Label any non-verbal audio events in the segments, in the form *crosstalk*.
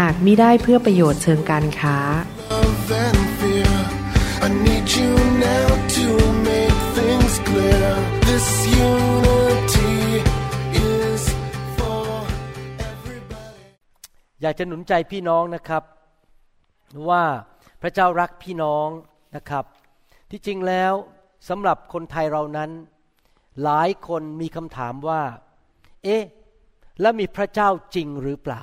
หากมิได้เพื่อประโยชน์เชิงการค้า love and fear. I need you now to make things clear. This unity is for everybody. อยากจะหนุนใจพี่น้องนะครับ ว่าพระเจ้ารักพี่น้องนะครับ ที่จริงแล้วสำหรับคนไทยเรานั้น หลายคนมีคำถามว่า เอ๊ะ แล้วมีพระเจ้าจริงหรือเปล่า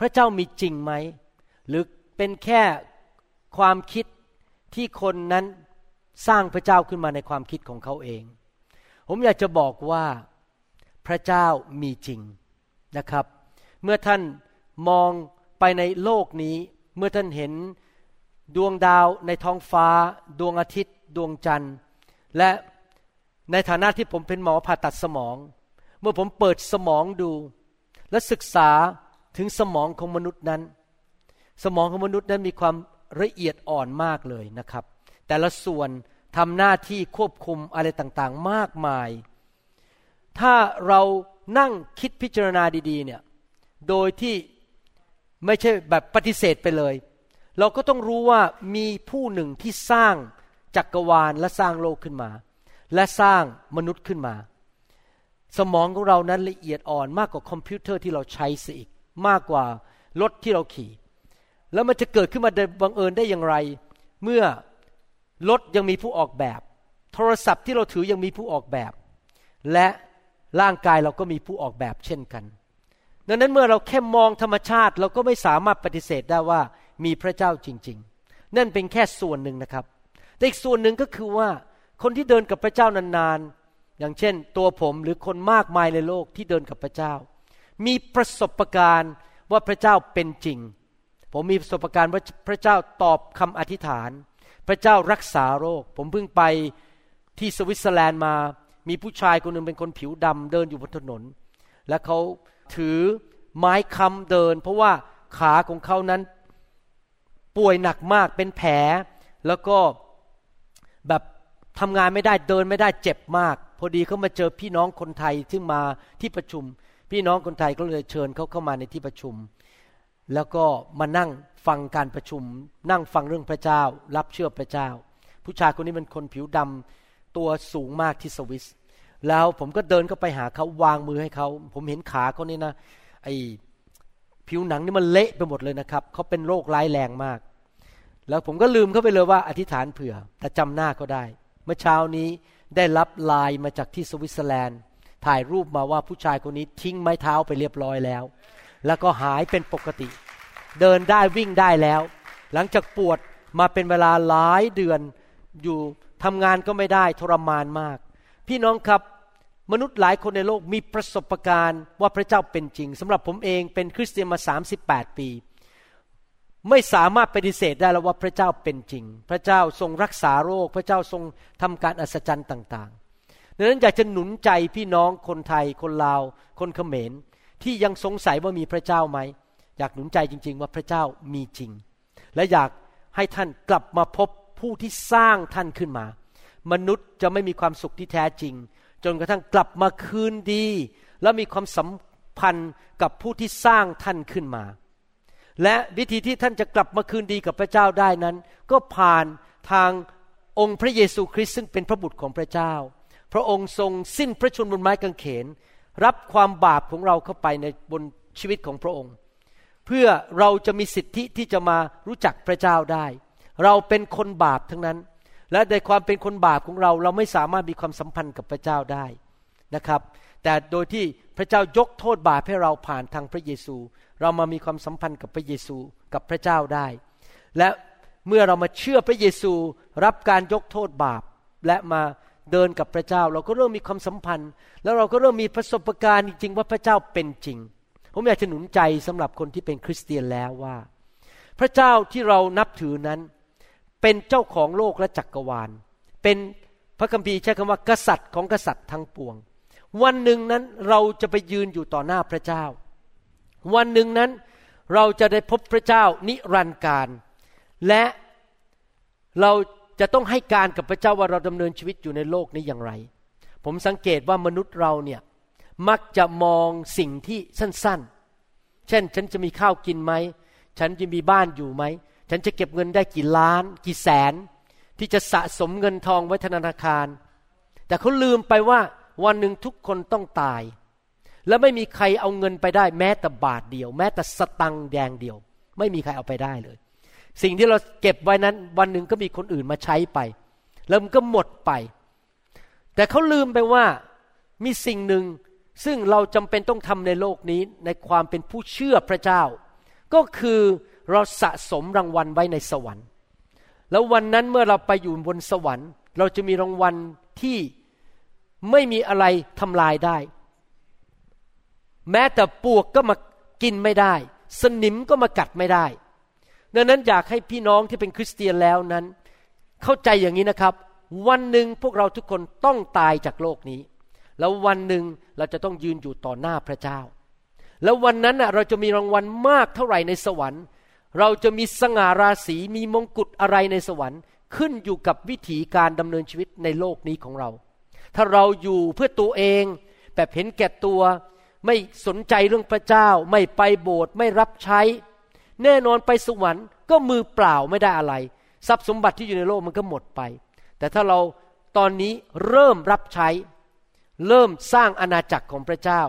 พระเจ้ามีจริงไหม หรือเป็นแค่ความคิดที่คนนั้นสร้างพระเจ้าขึ้นมาในความคิดของเขาเอง ผมอยากจะบอกว่าพระเจ้ามีจริงนะครับ เมื่อท่านมองไปในโลกนี้ เมื่อท่านเห็นดวงดาวในท้องฟ้า ดวงอาทิตย์ ดวงจันทร์ และในฐานะที่ผมเป็นหมอผ่าตัดสมอง เมื่อผมเปิดสมองดู และศึกษา ถึงสมองของมนุษย์นั้น สมองของมนุษย์นั้นมีความละเอียดอ่อนมากเลยนะครับ แต่ละส่วนทำหน้าที่ควบคุมอะไรต่างๆ มากมาย ถ้าเรานั่งคิดพิจารณาดีๆเนี่ยโดยที่ไม่ใช่แบบปฏิเสธไปเลย เราก็ต้องรู้ว่ามีผู้หนึ่งที่สร้างจักรวาลและสร้างโลกขึ้นมา และสร้างมนุษย์ขึ้นมา สมองของเรานั้นละเอียดอ่อนมากกว่าคอมพิวเตอร์ที่เราใช้เสียอีก มากกว่ารถที่เราขี่ แล้วมันจะเกิดขึ้นมาบังเอิญได้อย่างไร เมื่อรถยังมีผู้ออกแบบ โทรศัพท์ที่เราถือยังมีผู้ออกแบบ และร่างกายเราก็มีผู้ออกแบบเช่นกัน ดังนั้นเมื่อเราแค่มองธรรมชาติเราก็ไม่สามารถปฏิเสธได้ว่ามีพระเจ้าจริง ๆ นั่นเป็นแค่ส่วนหนึ่งนะครับแต่อีกส่วนหนึ่งก็คือว่าคนที่เดินกับพระเจ้านานๆ อย่างเช่น ตัวผมหรือคนมากมายในโลกที่เดินกับพระเจ้า มีประสบการณ์ว่าพระเจ้าเป็นจริง ผมมีประสบการณ์ว่าพระเจ้าตอบคำอธิษฐาน พระเจ้ารักษาโรค ผมเพิ่งไปที่สวิตเซอร์แลนด์มา มีผู้ชายคนหนึ่งเป็นคนผิวดำเดินอยู่บนถนน และเขาถือไม้ค้ำเดิน เพราะว่าขาของเขานั้นป่วยหนักมากเป็นแผล แล้วก็แบบทำงานไม่ได้เดินไม่ได้เจ็บมาก พอดีเขามาเจอพี่น้องคนไทยที่มาที่ประชุม พี่น้องคนไทยก็เลยเชิญเขาเข้ามาในที่ประชุม แล้วก็มานั่งฟังการประชุม นั่งฟังเรื่องพระเจ้า รับเชื่อพระเจ้า ผู้ชายคนนี้เป็นคนผิวดำตัวสูงมากที่สวิส แล้วผมก็เดินเข้าไปหาเขาวางมือให้เขา ผมเห็นขาเขานี่นะไอผิวหนังนี่มันเละไปหมดเลยนะครับเขาเป็นโรคร้ายแรงมาก แล้วผมก็ลืมเขาไปเลยว่าอธิษฐานเผื่อ แต่จำหน้าเขาได้ เมื่อเช้านี้ได้รับไลน์มาจากที่สวิตเซอร์แลนด์ ถ่ายรูปมาว่าผู้ชายคนนี้ทิ้งไม้เท้าไปเรียบร้อยแล้ว แล้วก็หายเป็นปกติ เดินได้วิ่งได้แล้ว หลังจากปวดมาเป็นเวลาหลายเดือนอยู่ทำงานก็ไม่ได้ทรมานมาก พี่น้องครับมนุษย์หลายคนในโลกมีประสบการณ์ว่าพระเจ้าเป็นจริงสำหรับผมเองเป็นคริสเตียนมา 38 ปี ไม่สามารถปฏิเสธได้แล้วว่าพระเจ้าเป็นจริง พระเจ้าทรงรักษาโรค พระเจ้าทรงทำการอัศจรรย์ต่างๆ ดังนั้นอยากจะหนุนใจพี่น้องคนไทยคนลาว คนเขมรที่ยังสงสัยว่ามีพระเจ้าไหม อยากหนุนใจจริง ๆ ว่าพระเจ้ามีจริง และอยากให้ท่านกลับมาพบผู้ที่สร้างท่านขึ้นมา มนุษย์จะไม่มีความสุขที่แท้จริง จนกระทั่งกลับมาคืนดี และมีความสัมพันธ์กับผู้ที่สร้างท่านขึ้นมา และวิธีที่ท่านจะกลับมาคืนดีกับพระเจ้าได้นั้น ก็ผ่านทางองค์พระเยซูคริสต์ซึ่งเป็นพระบุตรของพระเจ้า พระองค์ทรงสิ้นพระชนม์บนไม้กางเขน รับความบาปของเราเข้าไปในบนชีวิตของพระองค์ เพื่อเราจะมีสิทธิที่จะมารู้จักพระเจ้าได้ เราเป็นคนบาปทั้งนั้น และในความเป็นคนบาปของเรา เราไม่สามารถมีความสัมพันธ์กับพระเจ้าได้นะครับ แต่โดยที่พระเจ้ายกโทษบาปให้เราผ่านทางพระเยซู เรามามีความสัมพันธ์กับพระเยซูกับพระเจ้าได้ และเมื่อเรามาเชื่อพระเยซูรับการยกโทษบาปและมา เดินกับพระเจ้า เราก็เริ่มมีความสัมพันธ์ แล้วเราก็เริ่มมีประสบการณ์จริงๆว่าพระเจ้าเป็นจริง ผมอยากจะหนุนใจสำหรับคนที่เป็นคริสเตียนแล้วว่า พระเจ้าที่เรานับถือนั้น เป็นเจ้าของโลกและจักกรวาล เป็นพระคัมภีร์ใช้คำว่ากษัตริย์ของกษัตริย์ทั้งปวง วันหนึ่งนั้นเราจะไปยืนอยู่ต่อหน้าพระเจ้า วันหนึ่งนั้นเราจะได้พบพระเจ้านิรันดร์การ และเรา จะต้องให้การกับพระเจ้าว่าเราดำเนินชีวิตอยู่ในโลกนี้อย่างไร ผมสังเกตว่ามนุษย์เราเนี่ยมักจะมองสิ่งที่สั้นๆ เช่น ฉันจะมีข้าวกินไหม ฉันจะมีบ้านอยู่ไหม ฉันจะเก็บเงินได้กี่ล้าน กี่แสน ที่จะสะสมเงินทองไว้ธนาคาร แต่เขาลืมไปว่าวันหนึ่งทุกคนต้องตาย และไม่มีใครเอาเงินไปได้แม้แต่บาทเดียว แม้แต่สตังค์แดงเดียว ไม่มีใครเอาไปได้เลย สิ่งที่เราเก็บไว้นั้น วันหนึ่งก็มีคนอื่นมาใช้ไป แล้วมันก็หมดไป แต่เขาลืมไปว่ามีสิ่งหนึ่งซึ่งเราจำเป็นต้องทำในโลกนี้ในความเป็นผู้เชื่อพระเจ้า ก็คือเราสะสมรางวัลไว้ในสวรรค์ แล้ววันนั้นเมื่อเราไปอยู่บนสวรรค์ เราจะมีรางวัลที่ไม่มีอะไรทำลายได้ แม้แต่ปวกก็มากินไม่ได้ สนิมก็มากัดไม่ได้ ดังนั้นอยากให้พี่น้องที่เป็นคริสเตียนแล้วนั้น เข้าใจอย่างนี้นะครับ วันหนึ่งพวกเราทุกคนต้องตายจากโลกนี้ แล้ววันหนึ่งเราจะต้องยืนอยู่ต่อหน้าพระเจ้า แล้ววันนั้นเราจะมีรางวัลมากเท่าไหร่ในสวรรค์ เราจะมีสง่าราศีมีมงกุฎอะไรในสวรรค์ขึ้นอยู่กับวิถีการดำเนินชีวิตในโลกนี้ของเรา ถ้าเราอยู่เพื่อตัวเองแบบเห็นแก่ตัว ไม่สนใจเรื่องพระเจ้า ไม่ไปโบสถ์ไม่รับใช้ แน่นอนไปสวรรค์ก็มือเปล่าไม่ได้อะไร ทรัพย์สมบัติที่อยู่ในโลกมันก็หมดไป แต่ถ้าเราตอนนี้เริ่มรับใช้ เริ่มสร้างอาณาจักรของพระเจ้า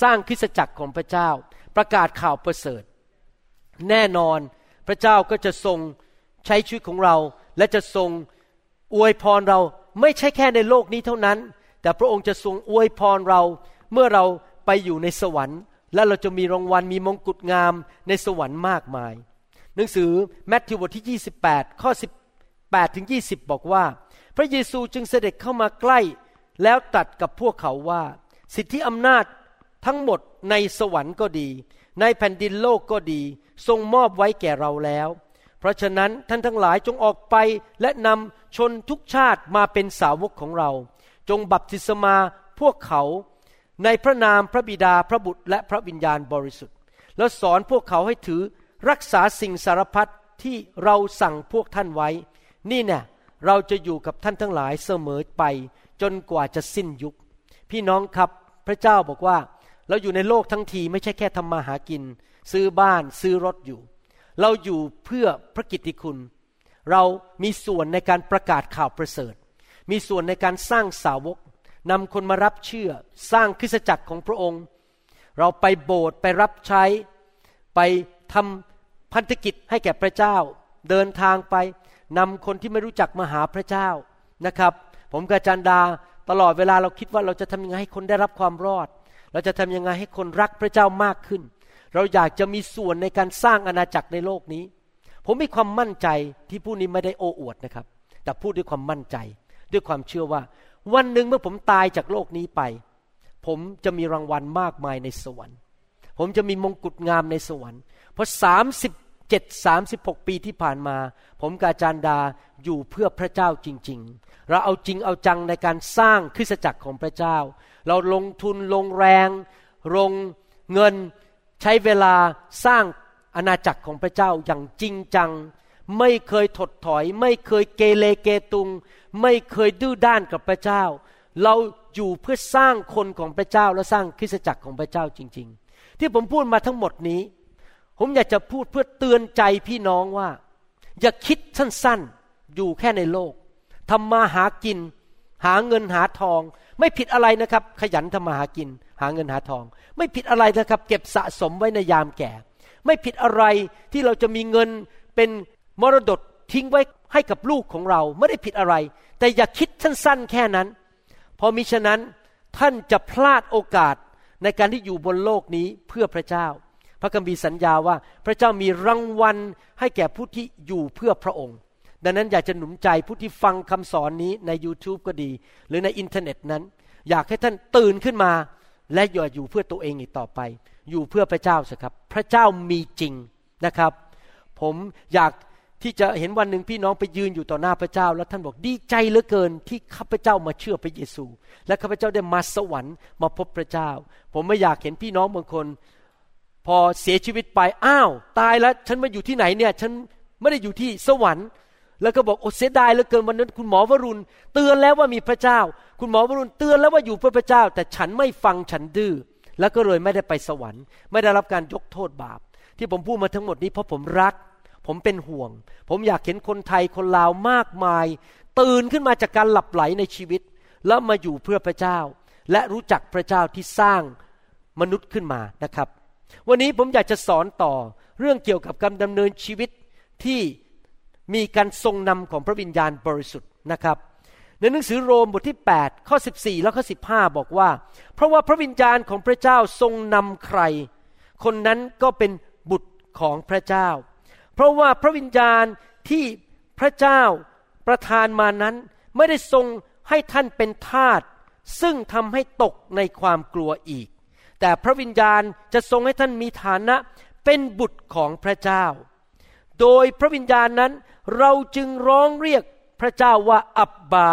สร้างคริสตจักรของพระเจ้า ประกาศข่าวประเสริฐ แน่นอนพระเจ้าก็จะทรงใช้ชีวิตของเรา และจะทรงอวยพรเราไม่ใช่แค่ในโลกนี้เท่านั้น แต่พระองค์จะทรงอวยพรเราเมื่อเราไปอยู่ในสวรรค์ และเราจะมีรางวัลมีมงกุฎงามในสวรรค์มากมาย หนังสือแมทธิวบทที่ 28 ข้อ 18 ถึง 20 บอกว่า พระเยซูจึงเสด็จเข้ามาใกล้ แล้วตัดกับพวกเขาว่า สิทธิอำนาจทั้งหมดในสวรรค์ก็ดี ในแผ่นดินโลกก็ดี ทรงมอบไว้แก่เราแล้ว เพราะฉะนั้นท่านทั้งหลายจงออกไปและนำชนทุกชาติมาเป็นสาวกของเรา จงบัพติศมาพวกเขา ในพระนามพระบิดาพระบุตรและพระวิญญาณบริสุทธิ์ แล้วสอนพวกเขาให้ถือรักษาสิ่งสารพัดที่เราสั่งพวกท่านไว้ นี่เนี่ยเราจะอยู่กับท่านทั้งหลายเสมอไปจนกว่าจะสิ้นยุค พี่น้องครับพระเจ้าบอกว่า เราอยู่ในโลกทั้งทีไม่ใช่แค่ทำมาหากิน ซื้อบ้านซื้อรถอยู่ เราอยู่เพื่อพระกิตติคุณ เรามีส่วนในการประกาศข่าวประเสริฐ มีส่วนในการสร้างสาวก นำคนมารับเชื่อ สร้างคริสตจักรของพระองค์ เราไปโบสถ์ไปรับใช้ ไปทำพันธกิจให้แก่พระเจ้า เดินทางไปนำคนที่ไม่รู้จักมาหาพระเจ้านะครับ ผมกับจันดาตลอดเวลาเราคิดว่าเราจะทำยังไงให้คนได้รับความรอด เราจะทำยังไงให้คนรักพระเจ้ามากขึ้น เราอยากจะมีส่วนในการสร้างอาณาจักรในโลกนี้ ผมมีความมั่นใจที่ผู้นี้ไม่ได้โอ้อวดนะครับ แต่พูดด้วยความมั่นใจ ด้วยความเชื่อว่า วันหนึ่งเมื่อผมตายจากโลกนี้ไป ผมจะมีรางวัลมากมายในสวรรค์ ผมจะมีมงกุฎงามในสวรรค์ เพราะสามสิบเจ็ดสามสิบหกปีที่ผ่านมา ผมกาจารดาอยู่เพื่อพระเจ้าจริง ๆ เราเอาจริงเอาจังในการสร้างคริสตจักรของพระเจ้า เราลงทุนลงแรง ลงเงินใช้เวลาสร้างอาณาจักรของพระเจ้าอย่างจริงจัง ไม่เคยถดถอย ไม่เคยเกเรเกตุง ไม่เคยดื้อด้านกับพระเจ้า เราอยู่เพื่อสร้างคนของพระเจ้าและสร้างคริสตจักรของพระเจ้าจริง ๆ ที่ผมพูดมาทั้งหมดนี้ ผมอยากจะพูดเพื่อเตือนใจพี่น้องว่า อย่าคิดสั้นๆ อยู่แค่ในโลกทำมาหากิน หาเงินหาทอง ไม่ผิดอะไรนะครับ ขยันทำมาหากิน หาเงินหาทอง ไม่ผิดอะไรนะครับ เก็บสะสมไว้ในยามแก่ ไม่ผิดอะไรที่เราจะมีเงินเป็นมรดกทิ้งไว้ ให้กับลูกของเราไม่ได้ผิดอะไร แต่อย่าคิดสั้นๆแค่นั้น เพราะมิฉะนั้นท่านจะพลาดโอกาสในการที่อยู่บนโลกนี้เพื่อพระเจ้า พระคัมภีร์สัญญาว่าพระเจ้ามีรางวัลให้แก่ผู้ที่อยู่เพื่อพระองค์ ดังนั้นอยากจะหนุนใจผู้ที่ฟังคำสอนนี้ใน YouTube ก็ดี หรือในอินเทอร์เน็ตนั้น อยากให้ท่านตื่นขึ้นมา และอย่าอยู่เพื่อตัวเองอีกต่อไป อยู่เพื่อพระเจ้าสิครับ พระเจ้ามีจริงนะครับ ผมอยาก ที่จะเห็นวันหนึ่งพี่น้องไปยืนอยู่ต่อหน้าพระเจ้า แล้วท่านบอกดีใจเหลือเกินที่ข้าพเจ้ามาเชื่อพระเยซู และข้าพเจ้าได้มาสวรรค์มาพบพระเจ้า ผมไม่อยากเห็นพี่น้องบางคน พอเสียชีวิตไปอ้าวตายแล้ว ฉันมาอยู่ที่ไหนเนี่ย ฉันไม่ได้อยู่ที่สวรรค์ แล้วก็บอกโอ้เสียดายเหลือเกินวันนั้น คุณหมอวรุณ เตือนแล้วว่ามีพระเจ้า คุณหมอวรุณเตือนแล้วว่าอยู่เพื่อพระเจ้า แต่ฉันไม่ฟังฉันดื้อแล้วก็เลยไม่ได้ไปสวรรค์ ไม่ได้รับการยกโทษบาป ที่ผมพูดมาทั้งหมดนี้เพราะผมรัก ผมเป็นห่วง ผมอยากเห็นคนไทยคนลาวมากมาย ตื่นขึ้นมาจากการหลับไหลในชีวิต แล้วมาอยู่เพื่อพระเจ้า และรู้จักพระเจ้าที่สร้างมนุษย์ขึ้นมานะครับ วันนี้ผมอยากจะสอนต่อเรื่องเกี่ยวกับการดำเนินชีวิตที่มีการทรงนำของพระวิญญาณบริสุทธิ์นะครับในหนังสือโรมบทที่ 8 ข้อ 14 แล้วข้อ 15 บอกว่า เพราะว่าพระวิญญาณของพระเจ้าทรงนำใคร คนนั้นก็เป็นบุตรของพระเจ้า เพราะว่าพระวิญญาณที่พระเจ้าประทานมานั้น ไม่ได้ทรงให้ท่านเป็นทาสซึ่งทำให้ตกในความกลัวอีก แต่พระวิญญาณจะทรงให้ท่านมีฐานะเป็นบุตรของพระเจ้า โดยพระวิญญาณนั้นเราจึงร้องเรียกพระเจ้าว่าอับบา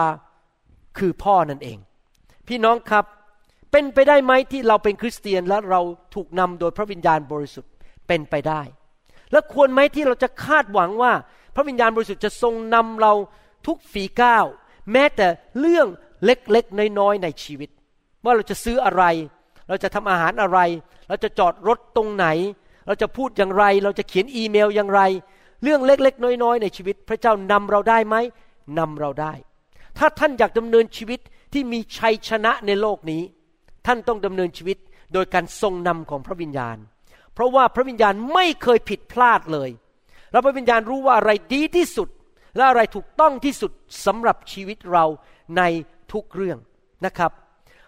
คือพ่อนั่นเอง พี่น้องครับเป็นไปได้ไหมที่เราเป็นคริสเตียนและเราถูกนำโดยพระวิญญาณบริสุทธิ์เป็นไปได้ และควรไหมที่เราจะคาดหวังว่า พระวิญญาณบริสุทธิ์จะทรงนำเราทุกฝีก้าวแม้แต่เรื่องเล็กๆน้อยๆในชีวิต ว่าเราจะซื้ออะไร เราจะทำอาหารอะไร เราจะจอดรถตรงไหน เราจะพูดอย่างไร เราจะเขียนอีเมลอย่างไร เรื่องเล็กๆ น้อยๆ ในชีวิต พระเจ้านำเราได้ไหมนำเราได้ ถ้าท่านอยากดำเนินชีวิตที่มีชัยชนะในโลกนี้ ท่านต้องดำเนินชีวิตโดยการทรงนำของพระวิญญาณ เพราะว่าพระวิญญาณไม่เคยผิดพลาดเลย แล้วพระวิญญาณรู้ว่าอะไรดีที่สุด และอะไรถูกต้องที่สุดสำหรับชีวิตเราในทุกเรื่องนะครับ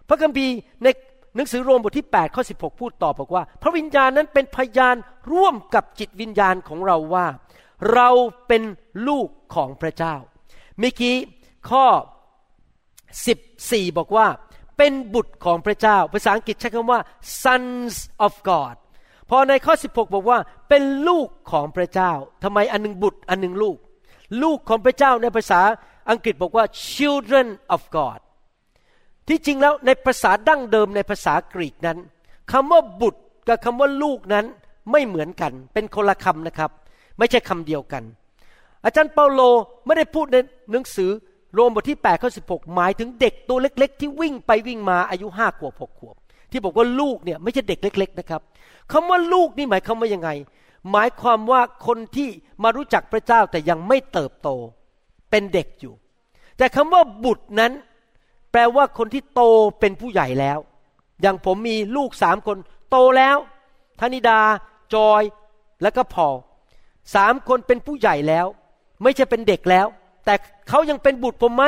พระคัมภีร์ในหนังสือโรมบทที่8ข้อ16 พูดต่อบอกว่า พระวิญญาณนั้นเป็นพยานร่วมกับจิตวิญญาณของเราว่า เราเป็นลูกของพระเจ้าเมื่อกี้ข้อ 14 บอกว่า เป็นบุตรของพระเจ้า ภาษาอังกฤษใช้คำว่า sons of God พอในข้อ 16 บอกว่าเป็นลูกของพระเจ้าทำไมอันหนึงบุตรอันหนึงลูก ลูกของพระเจ้าในภาษาอังกฤษบอกว่า children of God ที่จริงแล้วในภาษาดั้งเดิมในภาษากรีกนั้นคำว่าบุตรกับคำว่าลูกนั้นไม่เหมือนกัน เป็นคนละคำนะครับ ไม่ใช่คำเดียวกัน อาจารย์เปาโลไม่ได้พูดในหนังสือโรมบทที่8ข้อ16 หมายถึงเด็กตัวเล็ก ๆ ที่วิ่งไปวิ่งมาอายุห้าขวบหกขวบ ที่บอกว่าลูกเนี่ยไม่ใช่เด็กเล็ก ๆ นะครับคำว่าลูกนี่หมายความว่ายังไง หมายความว่าคนที่มารู้จักพระเจ้าแต่ยังไม่เติบโต เป็นเด็กอยู่ แต่คำว่าบุตรนั้น แปลว่าคนที่โตเป็นผู้ใหญ่แล้ว อย่างผมมีลูกสามคน โตแล้วธนิดา จอย และก็พอสามคนเป็นผู้ใหญ่แล้ว ไม่ใช่เป็นเด็กแล้ว แต่เขายังเป็นบุตรผมไหม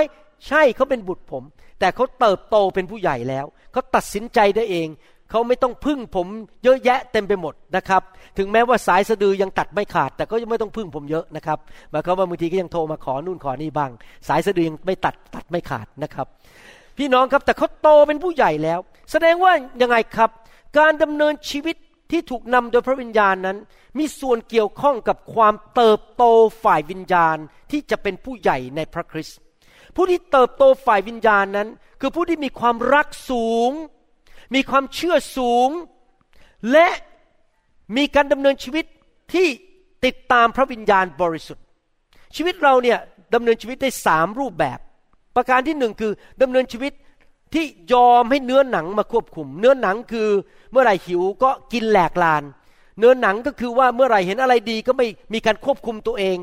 ใช่เขาเป็นบุตรผม แต่เขาเติบโตเป็นผู้ใหญ่แล้ว เขาตัดสินใจได้เอง เขาไม่ต้องพึ่งผมเยอะแยะเต็มไปหมดนะครับ ถึงแม้ว่าสายสะดือยังตัดไม่ขาด แต่ก็ยังไม่ต้องพึ่งผมเยอะนะครับหมายความว่าบางทีก็ยังโทรมาขอนู่นขอนี่บ้าง สายสะดือยังไม่ตัดตัดไม่ขาดนะครับ พี่น้องครับแต่เขาโตเป็นผู้ใหญ่แล้ว แสดงว่ายังไงครับ การดำเนินชีวิตที่ถูกนำโดยพระวิญญาณนั้น มีส่วนเกี่ยวข้องกับความเติบโตฝ่ายวิญญาณที่จะเป็นผู้ใหญ่ในพระคริสต์ ผู้ที่เติบโตฝ่ายวิญญาณนั้น คือผู้ที่มีความรักสูง มีความเชื่อสูง และมีการดำเนินชีวิตที่ติดตามพระวิญญาณบริสุทธิ์ ชีวิตเราเนี่ยดำเนินชีวิตได้สามรูปแบบ ประการที่หนึ่งคือดำเนินชีวิตที่ยอมให้เนื้อหนังมาควบคุม เนื้อหนังคือเมื่อไหร่หิวก็กินแหลกลาน เนื้อหนังก็คือว่าเมื่อไหร่เห็นอะไรดีก็ไม่มีการควบคุมตัวเอง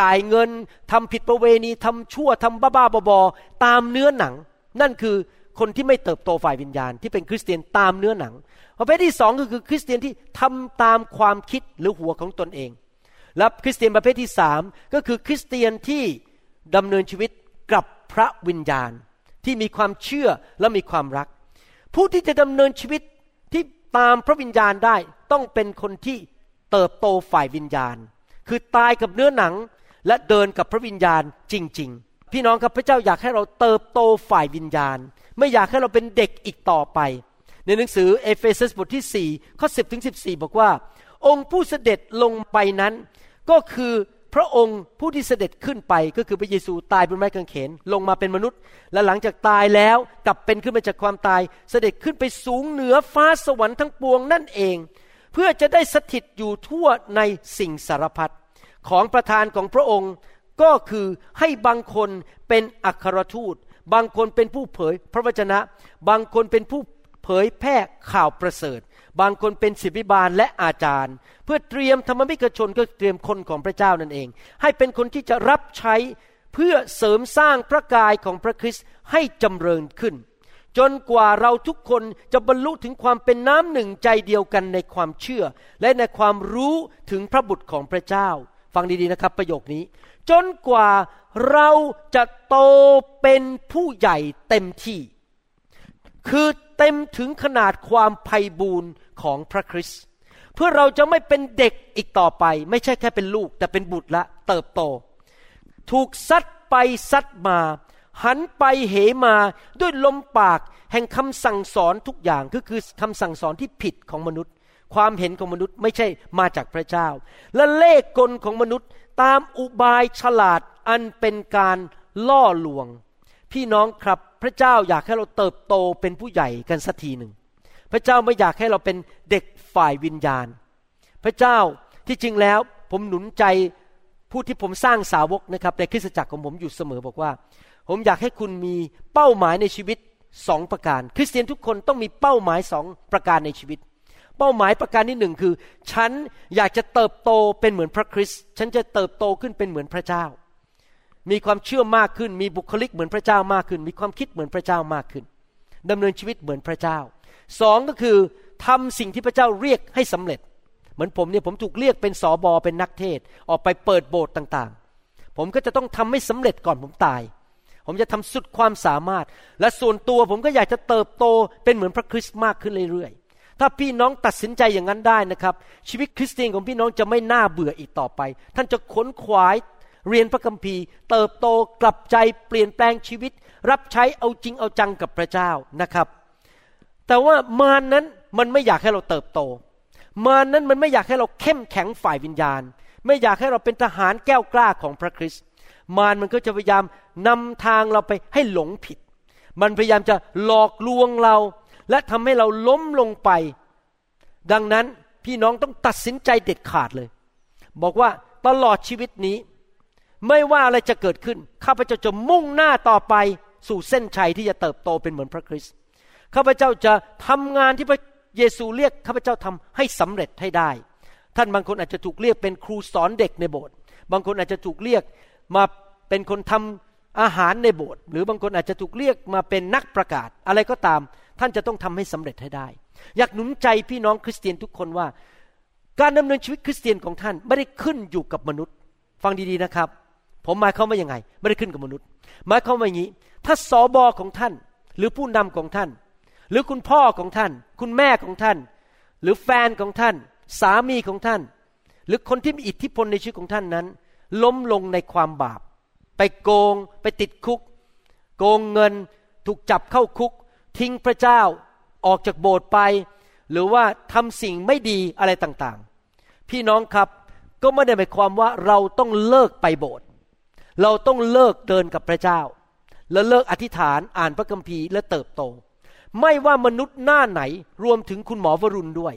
จ่ายเงินทำผิดประเวณีทำชั่วทำบ้าๆบอๆตามเนื้อหนัง นั่นคือคนที่ไม่เติบโตฝ่ายวิญญาณ ที่เป็นคริสเตียนตามเนื้อหนังประเภทที่สองก็คือคริสเตียนที่ทำตามความคิดหรือหัวของตนเอง และคริสเตียนประเภทที่สามก็คือคริสเตียนที่ดำเนินชีวิตกับพระวิญญาณ ที่มีความเชื่อและมีความรัก ผู้ที่จะดำเนินชีวิตที่ตามพระวิญญาณได้ต้องเป็นคนที่เติบโตฝ่ายวิญญาณ คือตายกับเนื้อหนัง และเดินกับพระวิญญาณจริง ๆ พี่น้องครับพระเจ้าอยากให้เราเติบโตฝ่ายวิญญาณ ไม่อยากให้เราเป็นเด็กอีกต่อไป ในหนังสือเอเฟซัสบทที่4ข้อ10ถึง14 บอกว่า องค์ผู้เสด็จลงไปนั้น ก็คือพระองค์ผู้ที่เสด็จขึ้นไปก็คือพระเยซูตายบนไม้กางเขนลงมาเป็นมนุษย์ และหลังจากตายแล้วกลับเป็นขึ้นมาจากความตาย เสด็จขึ้นไปสูงเหนือฟ้าสวรรค์ทั้งปวงนั่นเอง เพื่อจะได้สถิตอยู่ทั่วในสิ่งสารพัด ของประธานของพระองค์ก็คือให้บางคนเป็นอัครทูต บางคนเป็นผู้เผยพระวจนะ บางคนเป็นผู้เผยแพร่ข่าวประเสริฐ บางคนเป็นศิบิบาลและอาจารย์ เพื่อเตรียมธรรมมิกชนก็เตรียมคนของพระเจ้านั่นเอง ให้เป็นคนที่จะรับใช้เพื่อเสริมสร้างพระกายของพระคริสต์ให้จำเริญขึ้น จนกว่าเราทุกคนจะบรรลุถึงความเป็นน้ำหนึ่งใจเดียวกันในความเชื่อ และในความรู้ถึงพระบุตรของพระเจ้า ฟังดีๆนะครับ ประโยคนี้ จนกว่าเราจะโตเป็นผู้ใหญ่เต็มที่ คือเต็มถึงขนาดความไพ่บูรณ์ของพระคริสต์เพื่อเราจะไม่เป็นเด็กอีกต่อไป ไม่ใช่แค่เป็นลูก แต่เป็นบุตรละเติบโต ถูกซัดไปซัดมา หันไปเหมาด้วยลมปากแห่งคำสั่งสอนทุกอย่างก็คือคำสั่งสอนที่ผิดของมนุษย์ ความเห็นของมนุษย์ไม่ใช่มาจากพระเจ้า และเลขกลของมนุษย์ตามอุบายฉลาดอันเป็นการล่อลวง พี่น้องครับพระเจ้าอยากให้เราเติบโตเป็นผู้ใหญ่กันสักทีหนึ่งพระเจ้าไม่อยากให้เราเป็นเด็กฝ่ายวิญญาณ พระเจ้าที่จริงแล้วผมหนุนใจผู้ที่ผมสร้างสาวกนะครับในคริสตจักรของผมอยู่เสมอบอกว่า ผมอยากให้คุณมีเป้าหมายในชีวิตสองประการ คริสเตียนทุกคนต้องมีเป้าหมายสองประการในชีวิต เป้าหมายประการที่หนึ่งคือ ฉันอยากจะเติบโตเป็นเหมือนพระคริสต์ฉันจะเติบโตขึ้นเป็นเหมือนพระเจ้า มีความเชื่อมากขึ้น มีบุคลิกเหมือนพระเจ้ามากขึ้น มีความคิดเหมือนพระเจ้ามากขึ้นดำเนินชีวิตเหมือนพระเจ้าสองก็คือทำสิ่งที่พระเจ้าเรียกให้สำเร็จ เหมือนผมเนี่ยผมถูกเรียกเป็นสอบอเป็นนักเทศ ออกไปเปิดโบสถ์ต่างๆ ผมก็จะต้องทำให้สำเร็จก่อนผมตาย ผมจะทำสุดความสามารถ และส่วนตัวผมก็อยากจะเติบโตเป็นเหมือนพระคริสต์มากขึ้นเรื่อยๆ ถ้าพี่น้องตัดสินใจอย่างนั้นได้นะครับ ชีวิตคริสเตียนของพี่น้องจะไม่น่าเบื่ออีกต่อไป ท่านจะขนขวายเรียนพระคัมภีร์ เติบโตกลับใจเปลี่ยนแปลงชีวิต รับใช้เอาจริงเอาจังกับพระเจ้านะครับ แต่ว่ามารนนั้นมันไม่อยากให้เราเติบโต มารนนั้นมันไม่อยากให้เราเข้มแข็งฝ่ายวิญญาณ ไม่อยากให้เราเป็นทหารแก้วกล้าของพระคริสต์มารมันก็จะพยายามนำทางเราไปให้หลงผิด มันพยายามจะหลอกลวงเรา และทำให้เราล้มลงไป ดังนั้นพี่น้องต้องตัดสินใจเด็ดขาดเลย บอกว่าตลอดชีวิตนี้ ไม่ว่าอะไรจะเกิดขึ้น ข้าพเจ้าจะมุ่งหน้าต่อไปสู่เส้นชัยที่จะเติบโตเป็นเหมือนพระคริสต์ข้าพเจ้าจะทำงานที่พระเยซูเรียกข้าพเจ้าทำให้สำเร็จให้ได้ ท่านบางคนอาจจะถูกเรียกเป็นครูสอนเด็กในโบสถ์บางคนอาจจะถูกเรียกมาเป็นคนทำอาหารในโบสถ์หรือบางคนอาจจะถูกเรียกมาเป็นนักประกาศอะไรก็ตาม ท่านจะต้องทำให้สำเร็จให้ได้ อยากหนุนใจพี่น้องคริสเตียนทุกคนว่า การดำเนินชีวิตคริสเตียนของท่านไม่ได้ขึ้นอยู่กับมนุษย์ ฟังดีๆนะครับ ผมหมายความว่ายังไง ไม่ได้ขึ้นกับมนุษย์ หมายความว่าอย่างนี้ ถ้าสอบอของท่าน หรือผู้นำของท่าน หรือคุณพ่อของท่าน คุณแม่ของท่าน หรือแฟนของท่าน สามีของท่าน หรือคนที่มีอิทธิพลในชีวิตของท่านนั้น ล้มลงในความบาป ไปโกง ไปติดคุก โกงเงินถูกจับเข้าคุก ทิ้งพระเจ้าออกจากโบสถ์ไป หรือว่าทำสิ่งไม่ดีอะไรต่างๆ พี่น้องครับก็ไม่ได้หมายความว่าเราต้องเลิกไปโบสถ์เราต้องเลิกเดินกับพระเจ้า และเลิกอธิษฐานอ่านพระคัมภีร์และเติบโต ไม่ว่ามนุษย์หน้าไหนรวมถึงคุณหมอวรุณด้วย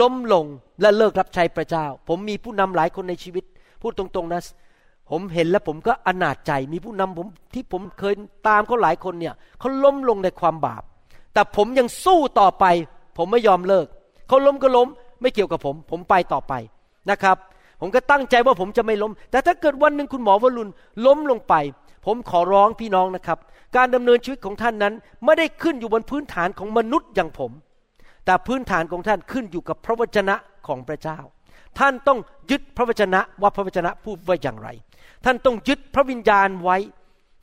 ล้มลงและเลิกรับใช้พระเจ้า ผมมีผู้นำหลายคนในชีวิต พูดตรงๆนะผมเห็นแล้วผมก็อนาจใจมีผู้นำผมที่ผมเคยตามเขาหลายคนเนี่ยเขาล้มลงในความบาป แต่ผมยังสู้ต่อไป ผมไม่ยอมเลิก เขาล้มก็ล้ม ไม่เกี่ยวกับผม ผมไปต่อไปนะครับ ผมก็ตั้งใจว่าผมจะไม่ล้ม แต่ถ้าเกิดวันหนึ่งคุณหมอวรุณล้มลงไป ผมขอร้องพี่น้องนะครับ การดำเนินชีวิตของท่านนั้น ไม่ได้ขึ้นอยู่บนพื้นฐานของมนุษย์อย่างผม แต่พื้นฐานของท่านขึ้นอยู่กับพระวจนะของพระเจ้า ท่านต้องยึดพระวจนะว่าพระวจนะพูดว่าอย่างไร ท่านต้องยึดพระวิญญาณไว้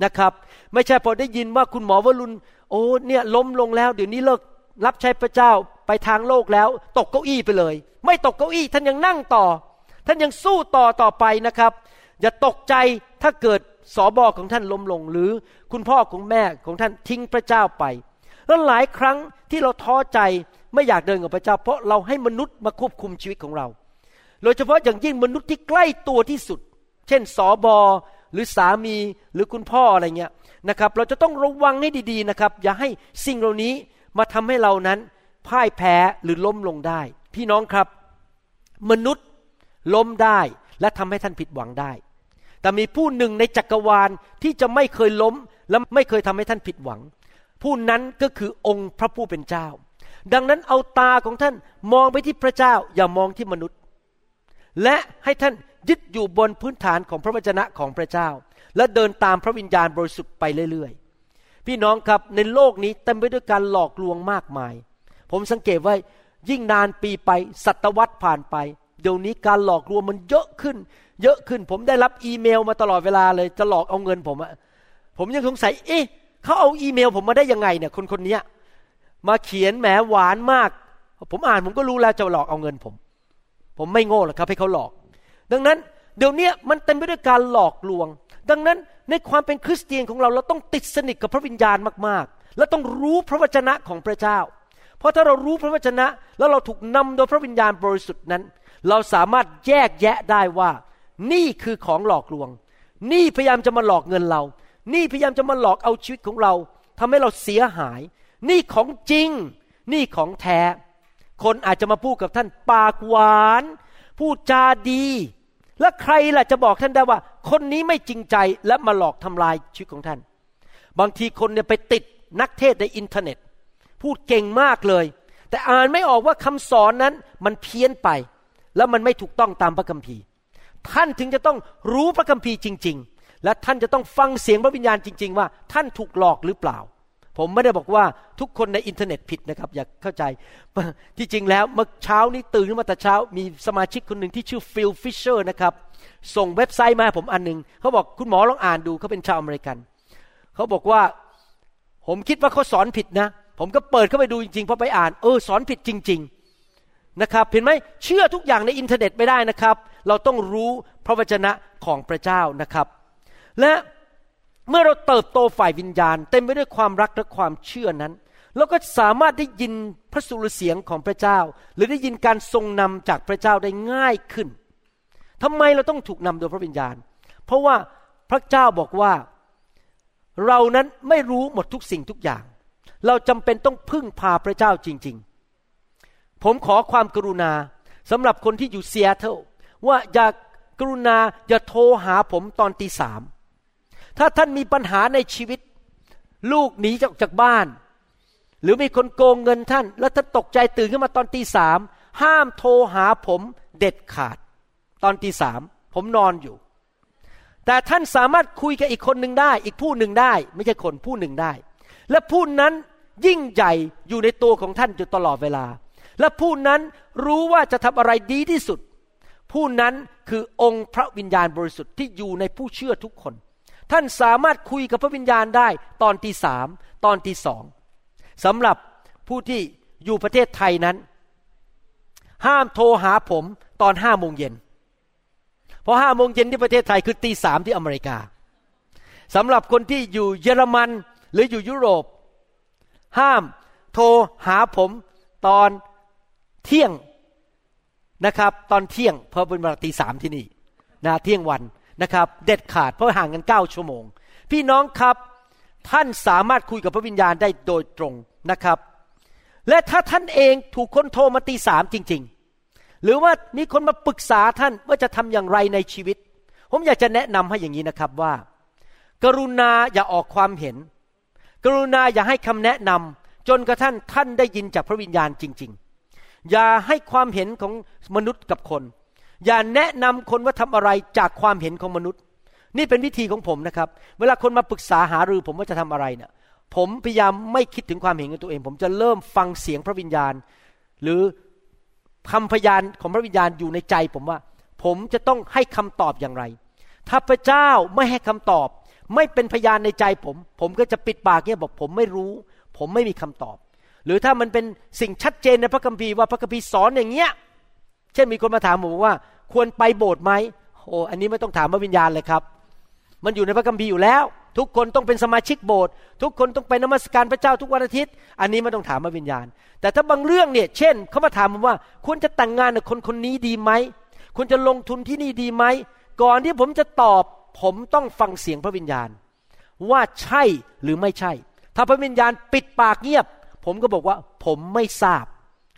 นะครับ ไม่ใช่พอได้ยินว่าคุณหมอวรุณโอ้เนี่ยล้มลงแล้ว เดี๋ยวนี้เลิกรับใช้พระเจ้าไปทางโลกแล้ว ตกเก้าอี้ไปเลย ไม่ตกเก้าอี้ท่านยังนั่งต่อ ท่านยังสู้ต่อต่อไปนะครับ อย่าตกใจถ้าเกิดสอบอของท่านล้มลงหรือคุณพ่อของแม่ของท่านทิ้งพระเจ้าไปแล้วหลายครั้งที่เราท้อใจไม่อยากเดินกับพระเจ้า เพราะเราให้มนุษย์มาควบคุมชีวิตของเราโดยเฉพาะอย่างยิ่งมนุษย์ที่ใกล้ตัวที่สุด เช่นสอบอ หรือสามีหรือคุณพ่ออะไรเงี้ยนะครับ เราจะต้องระวังให้ดีๆนะครับ อย่าให้สิ่งเหล่านี้มาทำให้เรานั้นพ่ายแพ้หรือล้มลงได้ พี่น้องครับ มนุษย์ล้มได้และทำให้ท่านผิดหวังได้ แต่มีผู้หนึ่งในจักรวาลที่จะไม่เคยล้มและไม่เคยทำให้ท่านผิดหวัง ผู้นั้นก็คือองค์พระผู้เป็นเจ้า ดังนั้นเอาตาของท่านมองไปที่พระเจ้าอย่ามองที่มนุษย์ และให้ท่าน ยึดอยู่บนพื้นฐานของพระวจนะของพระเจ้า และเดินตามพระวิญญาณบริสุทธิ์ไปเรื่อยๆ พี่น้องครับในโลกนี้เต็มไปด้วยการหลอกลวงมากมาย ผมสังเกตว่ายิ่งนานปีไปศตวรรษผ่านไป เดี๋ยวนี้การหลอกลวงมันเยอะขึ้น เยอะขึ้น ผมได้รับอีเมลมาตลอดเวลาเลยจะหลอกเอาเงินผมอะผมยังสงสัยเอ๊ะเขาเอาอีเมลผมมาได้ยังไงเนี่ยคนคนนี้มาเขียนแหมหวานมาก ผมอ่านผมก็รู้แล้วจะหลอกเอาเงินผม ผมไม่โง่หรอกครับให้เขาหลอก ดังนั้นเดี๋ยวนี้มันเต็มไปด้วยการหลอกลวง ดังนั้นในความเป็นคริสเตียนของเราเราต้องติดสนิทกับพระวิญญาณมากๆ และต้องรู้พระวจนะของพระเจ้า เพราะถ้าเรารู้พระวจนะแล้วเราถูกนำโดยพระวิญญาณบริสุทธิ์นั้น เราสามารถแยกแยะได้ว่า นี่คือของหลอกลวง นี่พยายามจะมาหลอกเงินเรา นี่พยายามจะมาหลอกเอาชีวิตของเราทำให้เราเสียหาย นี่ของจริง นี่ของแท้ คนอาจจะมาพูดกับท่านปากหวาน พูดจาดี และใครล่ะจะบอกท่านได้ว่า คนนี้ไม่จริงใจและมาหลอกทำลายชีวิตของท่าน บางทีคนเนี่ยไปติดนักเทศในอินเทอร์เน็ต พูดเก่งมากเลย แต่อ่านไม่ออกว่าคำสอนนั้นมันเพี้ยนไป แล้วมันไม่ถูกต้องตามพระคัมภีร์ ท่านถึงจะต้องรู้พระคัมภีร์จริง ๆ และท่านจะต้องฟังเสียงพระวิญญาณจริง ๆ ว่าท่านถูกหลอกหรือเปล่า ผมไม่ได้บอกว่าทุกคนในอินเทอร์เน็ตผิดนะครับ อย่าเข้าใจ ที่จริงแล้วเมื่อเช้านี้ตื่นขึ้นมาแต่เช้า มีสมาชิกคนหนึ่งที่ชื่อฟิลฟิชเชอร์นะครับ ส่งเว็บไซต์มาผมอันหนึ่งเขาบอกคุณหมอลองอ่านดูเขาเป็นชาวอเมริกัน เขาบอกว่าผมคิดว่าเขาสอนผิดนะ ผมก็เปิดเข้าไปดูจริงๆพอไปอ่านเออสอนผิดจริง ๆนะครับเห็นไหมเชื่อทุกอย่างในอินเทอร์เน็ตไม่ได้นะครับ เราต้องรู้พระวจนะของพระเจ้านะครับ และ เมื่อเราเติบโตฝ่ายวิญญาณ เต็มไปด้วยความรักและความเชื่อนั้นเราก็สามารถได้ยินพระสุรเสียงของพระเจ้า หรือได้ยินการทรงนำจากพระเจ้าได้ง่ายขึ้นทำไมเราต้องถูกนำโดยพระวิญญาณ เพราะว่าพระเจ้าบอกว่า เรานั้นไม่รู้หมดทุกสิ่งทุกอย่าง เราจำเป็นต้องพึ่งพาพระเจ้าจริง ๆ ผมขอความกรุณาสำหรับคนที่อยู่เซียเทิลว่าอย่ากรุณาอย่าโทรหาผมตอนตีสาม ถ้าท่านมีปัญหาในชีวิต ลูกหนีจากจากบ้าน หรือมีคนโกงเงินท่าน แล้วท่านตกใจตื่นขึ้นมาตอนตีสามห้ามโทรหาผมเด็ดขาด ตอนตีสามผมนอนอยู่ แต่ท่านสามารถคุยกับอีกคนหนึ่งได้ อีกผู้หนึ่งได้ ไม่ใช่คนผู้หนึ่งได้ และผู้นั้นยิ่งใหญ่อยู่ในตัวของท่านอยู่ตลอดเวลา และผู้นั้นรู้ว่าจะทำอะไรดีที่สุด ผู้นั้นคือองค์พระวิญญาณบริสุทธิ์ที่อยู่ในผู้เชื่อทุกคน ท่านสามารถคุยกับพระวิญญาณได้ตอนที่สามตอนที่สองสำหรับผู้ที่อยู่ประเทศไทยนั้น ห้ามโทรหาผมตอนห้าโมงเย็นเพราะห้าโมงเย็นที่ประเทศไทยคือตีสามที่อเมริกาสำหรับคนที่อยู่เยอรมันหรืออยู่ยุโรป ห้ามโทรหาผมตอนเที่ยงนะครับ ตอนเที่ยงเพราะเป็นเวลาตีสามที่นี่นะเที่ยงวัน นะครับเด็ดขาดเพราะห่างกันเก้าชั่วโมง พี่น้องครับท่านสามารถคุยกับพระวิญญาณได้โดยตรงนะครับ และถ้าท่านเองถูกคนโทรมาตีสามจริง ๆ หรือว่ามีคนมาปรึกษาท่านว่าจะทำอย่างไรในชีวิต ผมอยากจะแนะนำให้อย่างนี้นะครับว่า กรุณาอย่าออกความเห็น กรุณาอย่าให้คำแนะนำจนกระทั่งท่านได้ยินจากพระวิญญาณจริง ๆ อย่าให้ความเห็นของมนุษย์กับคน อย่าแนะนำคนว่าทำอะไรจากความเห็นของมนุษย์ นี่เป็นวิธีของผมนะครับ เวลาคนมาปรึกษาหารือผมว่าจะทำอะไรเนี่ยผมพยายามไม่คิดถึงความเห็นของตัวเอง ผมจะเริ่มฟังเสียงพระวิญญาณ หรือคำพยานของพระวิญญาณอยู่ในใจผมว่า ผมจะต้องให้คำตอบอย่างไร ถ้าพระเจ้าไม่ให้คำตอบ ไม่เป็นพยานในใจผม ผมก็จะปิดปากเนี่ยบอกผมไม่รู้ ผมไม่มีคำตอบ หรือถ้ามันเป็นสิ่งชัดเจนในพระคัมภีร์ว่าพระคัมภีร์สอนอย่างเงี้ย เช่นมีคนมาถามผมว่า ควรไปโบสถ์ไหมโอ้อันนี้ไม่ต้องถามพระวิญญาณเลยครับ มันอยู่ในพระคัมภีร์อยู่แล้ว ทุกคนต้องเป็นสมาชิกโบสถ์ทุกคนต้องไปนมัสการพระเจ้าทุกวันอาทิตย์ อันนี้ไม่ต้องถามพระวิญญาณ แต่ถ้าบางเรื่องเนี่ย เช่นเขามาถามผมว่าควรจะแต่งงานกับคนคนนี้ดีไหมควรจะลงทุนที่นี่ดีไหมก่อนที่ผมจะตอบ ผมต้องฟังเสียงพระวิญญาณ ว่าใช่หรือไม่ใช่ ถ้าพระวิญญาณปิดปากเงียบ ผมก็บอกว่าผมไม่ทราบ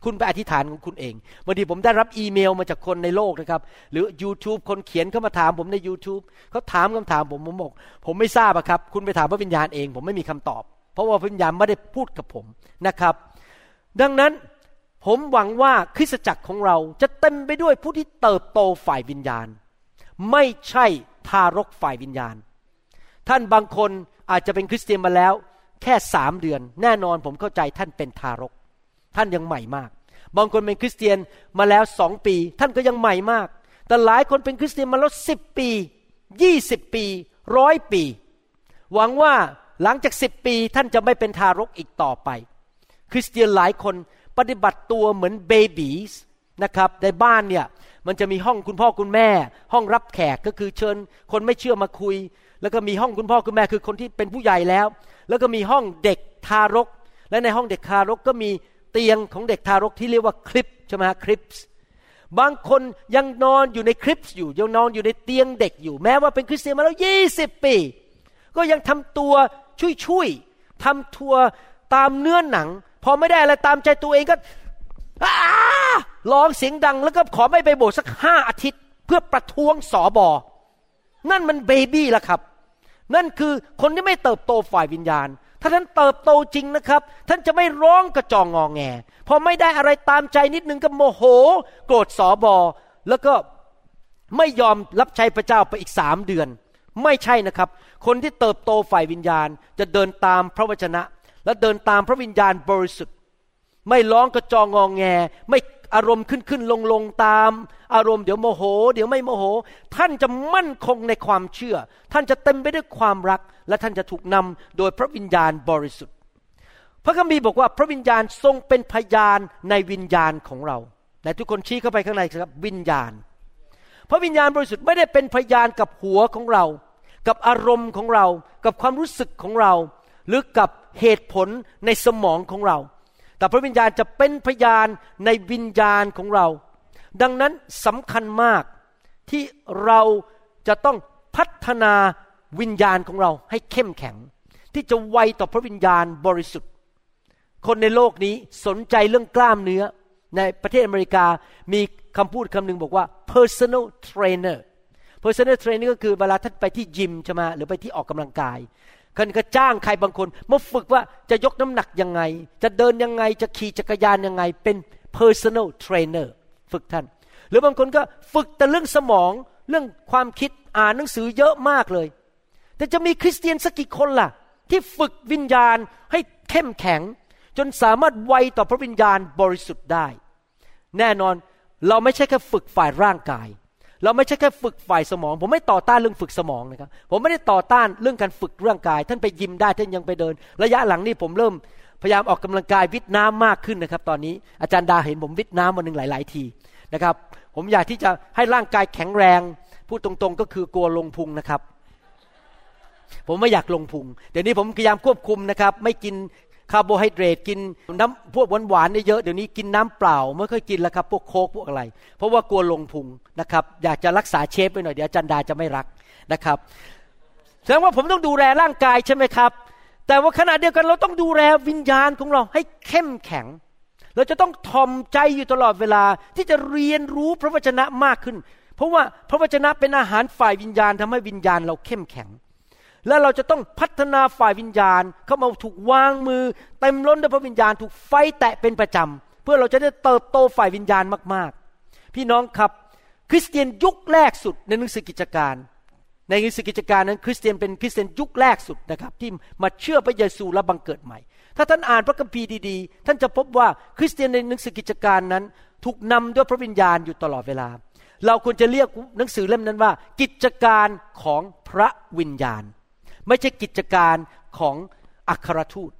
คุณไปอธิษฐานของคุณเองบางทีผมได้รับอีเมลมาจากคนในโลกนะครับ หรือ YouTube คนเขียนเข้ามาถามผมใน YouTube เขาถามคำถามผมผมบอกผมไม่ทราบอะครับ คุณไปถามพระวิญญาณเอง ผมไม่มีคำตอบ เพราะว่าพระวิญญาณไม่ได้พูดกับผมนะครับ ดังนั้นผมหวังว่าคริสตจักรของเราจะเต็มไปด้วยผู้ที่เติบโตฝ่ายวิญญาณ ไม่ใช่ทารกฝ่ายวิญญาณ ท่านบางคนอาจจะเป็นคริสเตียนมาแล้ว แค่สามเดือน แน่นอนผมเข้าใจท่านเป็นทารก ท่านยังใหม่มาก บางคนเป็นคริสเตียนมาแล้วสองปี ท่านก็ยังใหม่มาก แต่หลายคนเป็นคริสเตียนมาแล้วสิบปียี่สิบปีร้อยปี หวังว่าหลังจากสิบปีท่านจะไม่เป็นทารกอีกต่อไป คริสเตียนหลายคนปฏิบัติตัวเหมือนเบบีสนะครับในบ้านเนี่ยมันจะมีห้องคุณพ่อคุณแม่ ห้องรับแขกก็คือเชิญ คนไม่เชื่อมาคุย แล้วก็มีห้องคุณพ่อคุณแม่คือคนที่เป็นผู้ใหญ่แล้ว แล้วก็มีห้องเด็กทารก และในห้องเด็กทารกก็มี เตียงของเด็กทารกที่เรียกว่าคลิปใช่ไหมคลิปส์บางคนยังนอนอยู่ในคลิปส์อยู่ยังนอนอยู่ในเตียงเด็กอยู่ แม้ว่าเป็นคริสเตียนมาแล้วยี่สิบปี ก็ยังทำตัวช่วยๆทำทัวตามเนื้อหนัง พอไม่ได้อะไรตามใจตัวเองก็ร้องเสียงดังแล้วก็ขอไม่ไปโบสถ์สักห้าอาทิตย์ เพื่อประท้วงสอบอ นั่นมันเบบี้ละครับ นั่นคือคนที่ไม่เติบโตฝ่ายวิญญาณ ถ้าท่านเติบโตจริงนะครับ ท่านจะไม่ร้องกระจองงองแง พอไม่ได้อะไรตามใจนิดนึงก็โมโห โกรธสอบอ แล้วก็ไม่ยอมรับใช้พระเจ้าไปอีกสามเดือน ไม่ใช่นะครับ คนที่เติบโตฝ่ายวิญญาณ จะเดินตามพระวจนะ และเดินตามพระวิญญาณบริสุทธิ์ ไม่ร้องกระจองงองแง ไม่ อารมณ์ขึ้นขึ้นลงลงตาม อารมณ์เดี๋ยวโมโห เดี๋ยวไม่โมโห ท่านจะมั่นคงในความเชื่อ ท่านจะเต็มไปด้วยความรัก และท่านจะถูกนำโดยพระวิญญาณบริสุทธิ์ พระคัมภีร์บอกว่าพระวิญญาณทรงเป็นพยานในวิญญาณของเราแต่ทุกคนชี้เข้าไปข้างในครับวิญญาณ พระวิญญาณบริสุทธิ์ไม่ได้เป็นพยานกับหัวของเรา กับอารมณ์ของเรา กับความรู้สึกของเรา หรือกับเหตุผลในสมองของเรา แต่พระวิญญาณจะเป็นพยานในวิญญาณของเรา ดังนั้นสำคัญมากที่เราจะต้องพัฒนาวิญญาณของเราให้เข้มแข็ง ที่จะไวต่อพระวิญญาณบริสุทธิ์ คนในโลกนี้สนใจเรื่องกล้ามเนื้อ ในประเทศอเมริกามีคำพูดคำหนึ่งบอกว่า personal trainer personal trainer ก็คือเวลาท่านไปที่ยิมใช่ไหมหรือไปที่ออกกำลังกาย คันก็จ้างใครบางคนมาฝึกว่าจะยกน้ำหนักยังไง จะเดินยังไงจะขี่จักรยานยังไง เป็น personal trainer ฝึกท่าน หรือบางคนก็ฝึกแต่เรื่องสมองเรื่องความคิดอ่านหนังสือเยอะมากเลย แต่จะมีคริสเตียนสักกี่คนล่ะ ที่ฝึกวิญญาณให้เข้มแข็ง จนสามารถไวต่อพระวิญญาณบริสุทธิ์ได้ แน่นอนเราไม่ใช่แค่ฝึกฝ่ายร่างกาย เราไม่ใช่แค่ฝึกฝ่ายสมอง ผมไม่ต่อต้านเรื่องฝึกสมองนะครับ ผมไม่ได้ต่อต้านเรื่องการฝึกร่างกาย ท่านไปยิมได้ท่านยังไปเดิน ระยะหลังนี่ผมเริ่มพยายามออกกำลังกายวิทน้ำมากขึ้นนะครับ ตอนนี้อาจารย์ดาเห็นผมวิทน้ำวันหนึ่งหลาย ๆ ทีนะครับ ผมอยากที่จะให้ร่างกายแข็งแรง พูดตรงๆ ก็คือกลัวลงพุงนะครับ ผมไม่อยากลงพุง เดี๋ยวนี้ผมพยายามควบคุมนะครับ ไม่กิน คาร์โบไฮเดรตกินน้ำพวกหวานๆเยอะเดี๋ยวนี้กินน้ำเปล่าไม่ค่อยกินแล้วครับพวกโค้กพวกอะไร เพราะว่ากลัวลงพุงนะครับอยากจะรักษาเชฟไปหน่อยเดี๋ยวจารย์ดาจะไม่รักนะครับแสดงว่าผมต้องดูแลร่างกายใช่ไหมครับ แต่ว่าขณะเดียวกันเราต้องดูแลวิญญาณของเราให้เข้มแข็งเราจะต้องทอมใจอยู่ตลอดเวลาที่จะเรียนรู้พระวจนะมากขึ้น เพราะว่าพระวจนะเป็นอาหารฝ่ายวิญญาณทำให้วิญญาณเราเข้มแข็ง และเราจะต้องพัฒนาฝ่ายวิญญาณ เข้ามาถูกวางมือ เต็มล้นด้วยพระวิญญาณถูกไฟแตะเป็นประจำเพื่อเราจะได้เติบโตฝ่ายวิญญาณมากๆ พี่น้องครับ คริสเตียนยุคแรกสุดในหนังสือกิจการ ในหนังสือกิจการนั้นคริสเตียนเป็นคริสเตียนยุคแรกสุดนะครับ ที่มาเชื่อพระเยซูและบังเกิดใหม่ ถ้าท่านอ่านพระคัมภีร์ดีๆ ท่านจะพบว่าคริสเตียนในหนังสือกิจการนั้น ถูกนำด้วยพระวิญญาณอยู่ตลอดเวลาเราควรจะเรียกหนังสือเล่มนั้นว่า กิจการของพระวิญญาณ ไม่ใช่กิจการของอัครทูต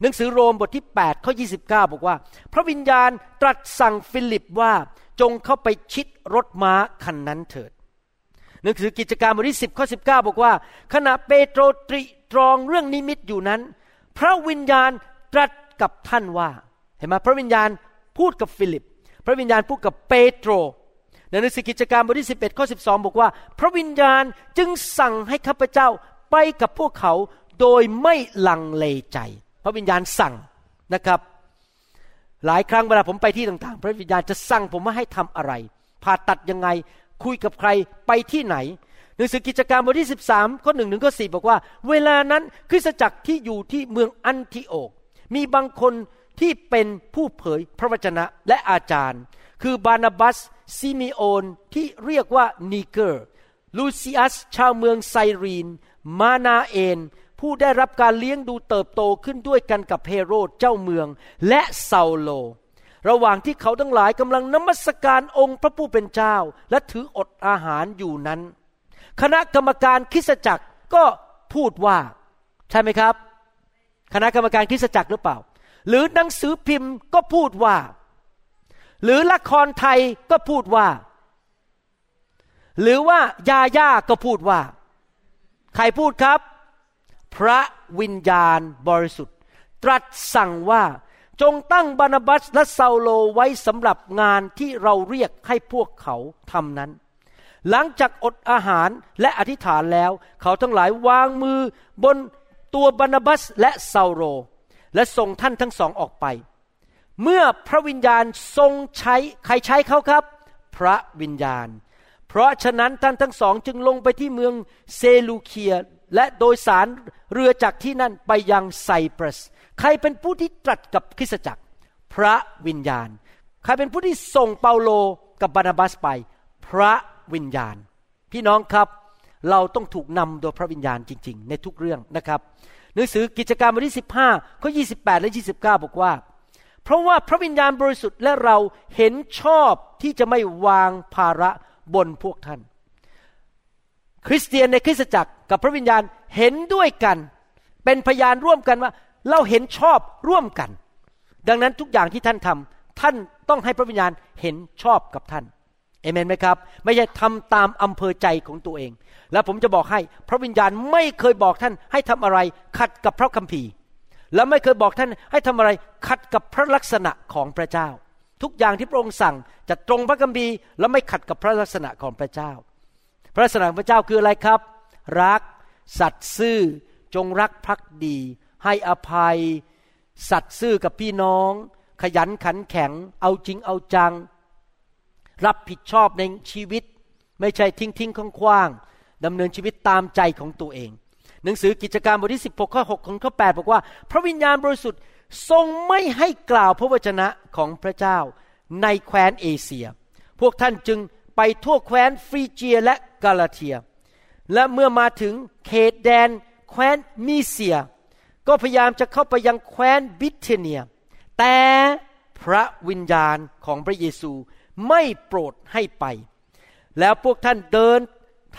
หนังสือโรมบทที่8ข้อ29 บอกว่า พระวิญญาณตรัสสั่งฟิลิปว่าจงเข้าไปชิดรถม้าคันนั้นเถิด หนังสือกิจการบทที่10ข้อ19 บอกว่า ขณะเปโตรตรีตรองเรื่องนิมิตอยู่นั้น พระวิญญาณตรัสกับท่านว่า เห็นไหมพระวิญญาณพูดกับฟิลิป พระวิญญาณพูดกับเปโตรในหนังสือกิจการบทที่11ข้อ12 บอกว่า พระวิญญาณจึงสั่งให้ข้าพเจ้า ไปกับพวกเขาโดยไม่ลังเลใจ พระวิญญาณสั่งนะครับ หลายครั้งเวลาผมไปที่ต่างๆ พระวิญญาณจะสั่งผมว่าให้ทำอะไร ผ่าตัดยังไง คุยกับใครไปที่ไหนหนังสือกิจการบทที่ 13ข้อหนึ่งถึงข้อสบอกว่า เวลานั้นคริสตจักรที่อยู่ที่เมืองอันทิโอก มีบางคนที่เป็นผู้เผยพระวจนะและอาจารย์ คือบานาบัสซิมิโอนที่เรียกว่านีเกอร์ลูซิอัสชาวเมืองไซรีน มานาเอนผู้ได้รับการเลี้ยงดูเติบโตขึ้นด้วยกันกับเฮโรดเจ้าเมือง และเซาโล ระหว่างที่เขาทั้งหลายกำลังนมัสการองค์พระผู้เป็นเจ้า และถืออดอาหารอยู่นั้น คณะกรรมการคริสตจักรก็พูดว่า ใช่ไหมครับ คณะกรรมการคริสตจักรหรือเปล่า หรือหนังสือพิมพ์ก็พูดว่า หรือละครไทยก็พูดว่า หรือว่ายาย่าก็พูดว่า ใครพูดครับ พระวิญญาณบริสุทธิ์ ตรัสสั่งว่าจงตั้งบานาบัสและเซาโลไว้สำหรับงานที่เราเรียกให้พวกเขาทำนั้น หลังจากอดอาหารและอธิษฐานแล้ว เขาทั้งหลายวางมือบนตัวบานาบัสและเซาโลและส่งท่านทั้งสองออกไป เมื่อพระวิญญาณทรงใช้ใครใช้เขาครับ พระวิญญาณ เพราะฉะนั้นท่านทั้งสองจึงลงไปที่เมืองเซลูเคีย และโดยสารเรือจากที่นั่นไปยังไซปรัส ใครเป็นผู้ที่ตรัสกับคริสตจักร พระวิญญาณ ใครเป็นผู้ที่ส่งเปาโลกับบานาบัสไป พระวิญญาณ พี่น้องครับเราต้องถูกนำโดยพระวิญญาณจริง ๆ ในทุกเรื่องนะครับ หนังสือกิจการบทที่ 15ข้อ28 และ 29 บอกว่า เพราะว่าพระวิญญาณบริสุทธิ์และเราเห็นชอบที่จะไม่วางภาระ บนพวกท่าน คริสเตียนในคริสตจักรกับพระวิญญาณเห็นด้วยกัน เป็นพยานร่วมกันว่า เราเห็นชอบร่วมกัน ดังนั้นทุกอย่างที่ท่านทำท่านต้องให้พระวิญญาณเห็นชอบกับท่านเอเมนไหมครับ ไม่ใช่ทำตามอำเภอใจของตัวเอง แล้วผมจะบอกให้ พระวิญญาณไม่เคยบอกท่านให้ทำอะไรขัดกับพระคัมภีร์ และไม่เคยบอกท่านให้ทำอะไรขัดกับพระลักษณะของพระเจ้า ทุกอย่างที่พระองค์สั่งจะตรงพระคัมภีร์และไม่ขัดกับพระลักษณะของพระเจ้า พระลักษณะของพระเจ้าคืออะไรครับ รัก สัตย์ซื่อ จงรักภักดี ให้อภัย สัตย์ซื่อกับพี่น้อง ขยันขันแข็ง เอาจริงเอาจัง รับผิดชอบในชีวิต ไม่ใช่ทิ้งทิ้งคว้างๆดำเนินชีวิตตามใจของตัวเอง หนังสือกิจการบทที่16ข้อ6ของข้อ8บอกว่า พระวิญญาณบริสุทธิ์ ทรงไม่ให้กล่าวพระวจนะของพระเจ้าในแคว้นเอเชีย พวกท่านจึงไปทั่วแคว้นฟรีเจียและกาลาเทีย และเมื่อมาถึงเขตแดนแคว้นมีเซีย ก็พยายามจะเข้าไปยังแคว้นบิเทเนีย แต่พระวิญญาณของพระเยซูไม่โปรดให้ไป แล้วพวกท่านเดิน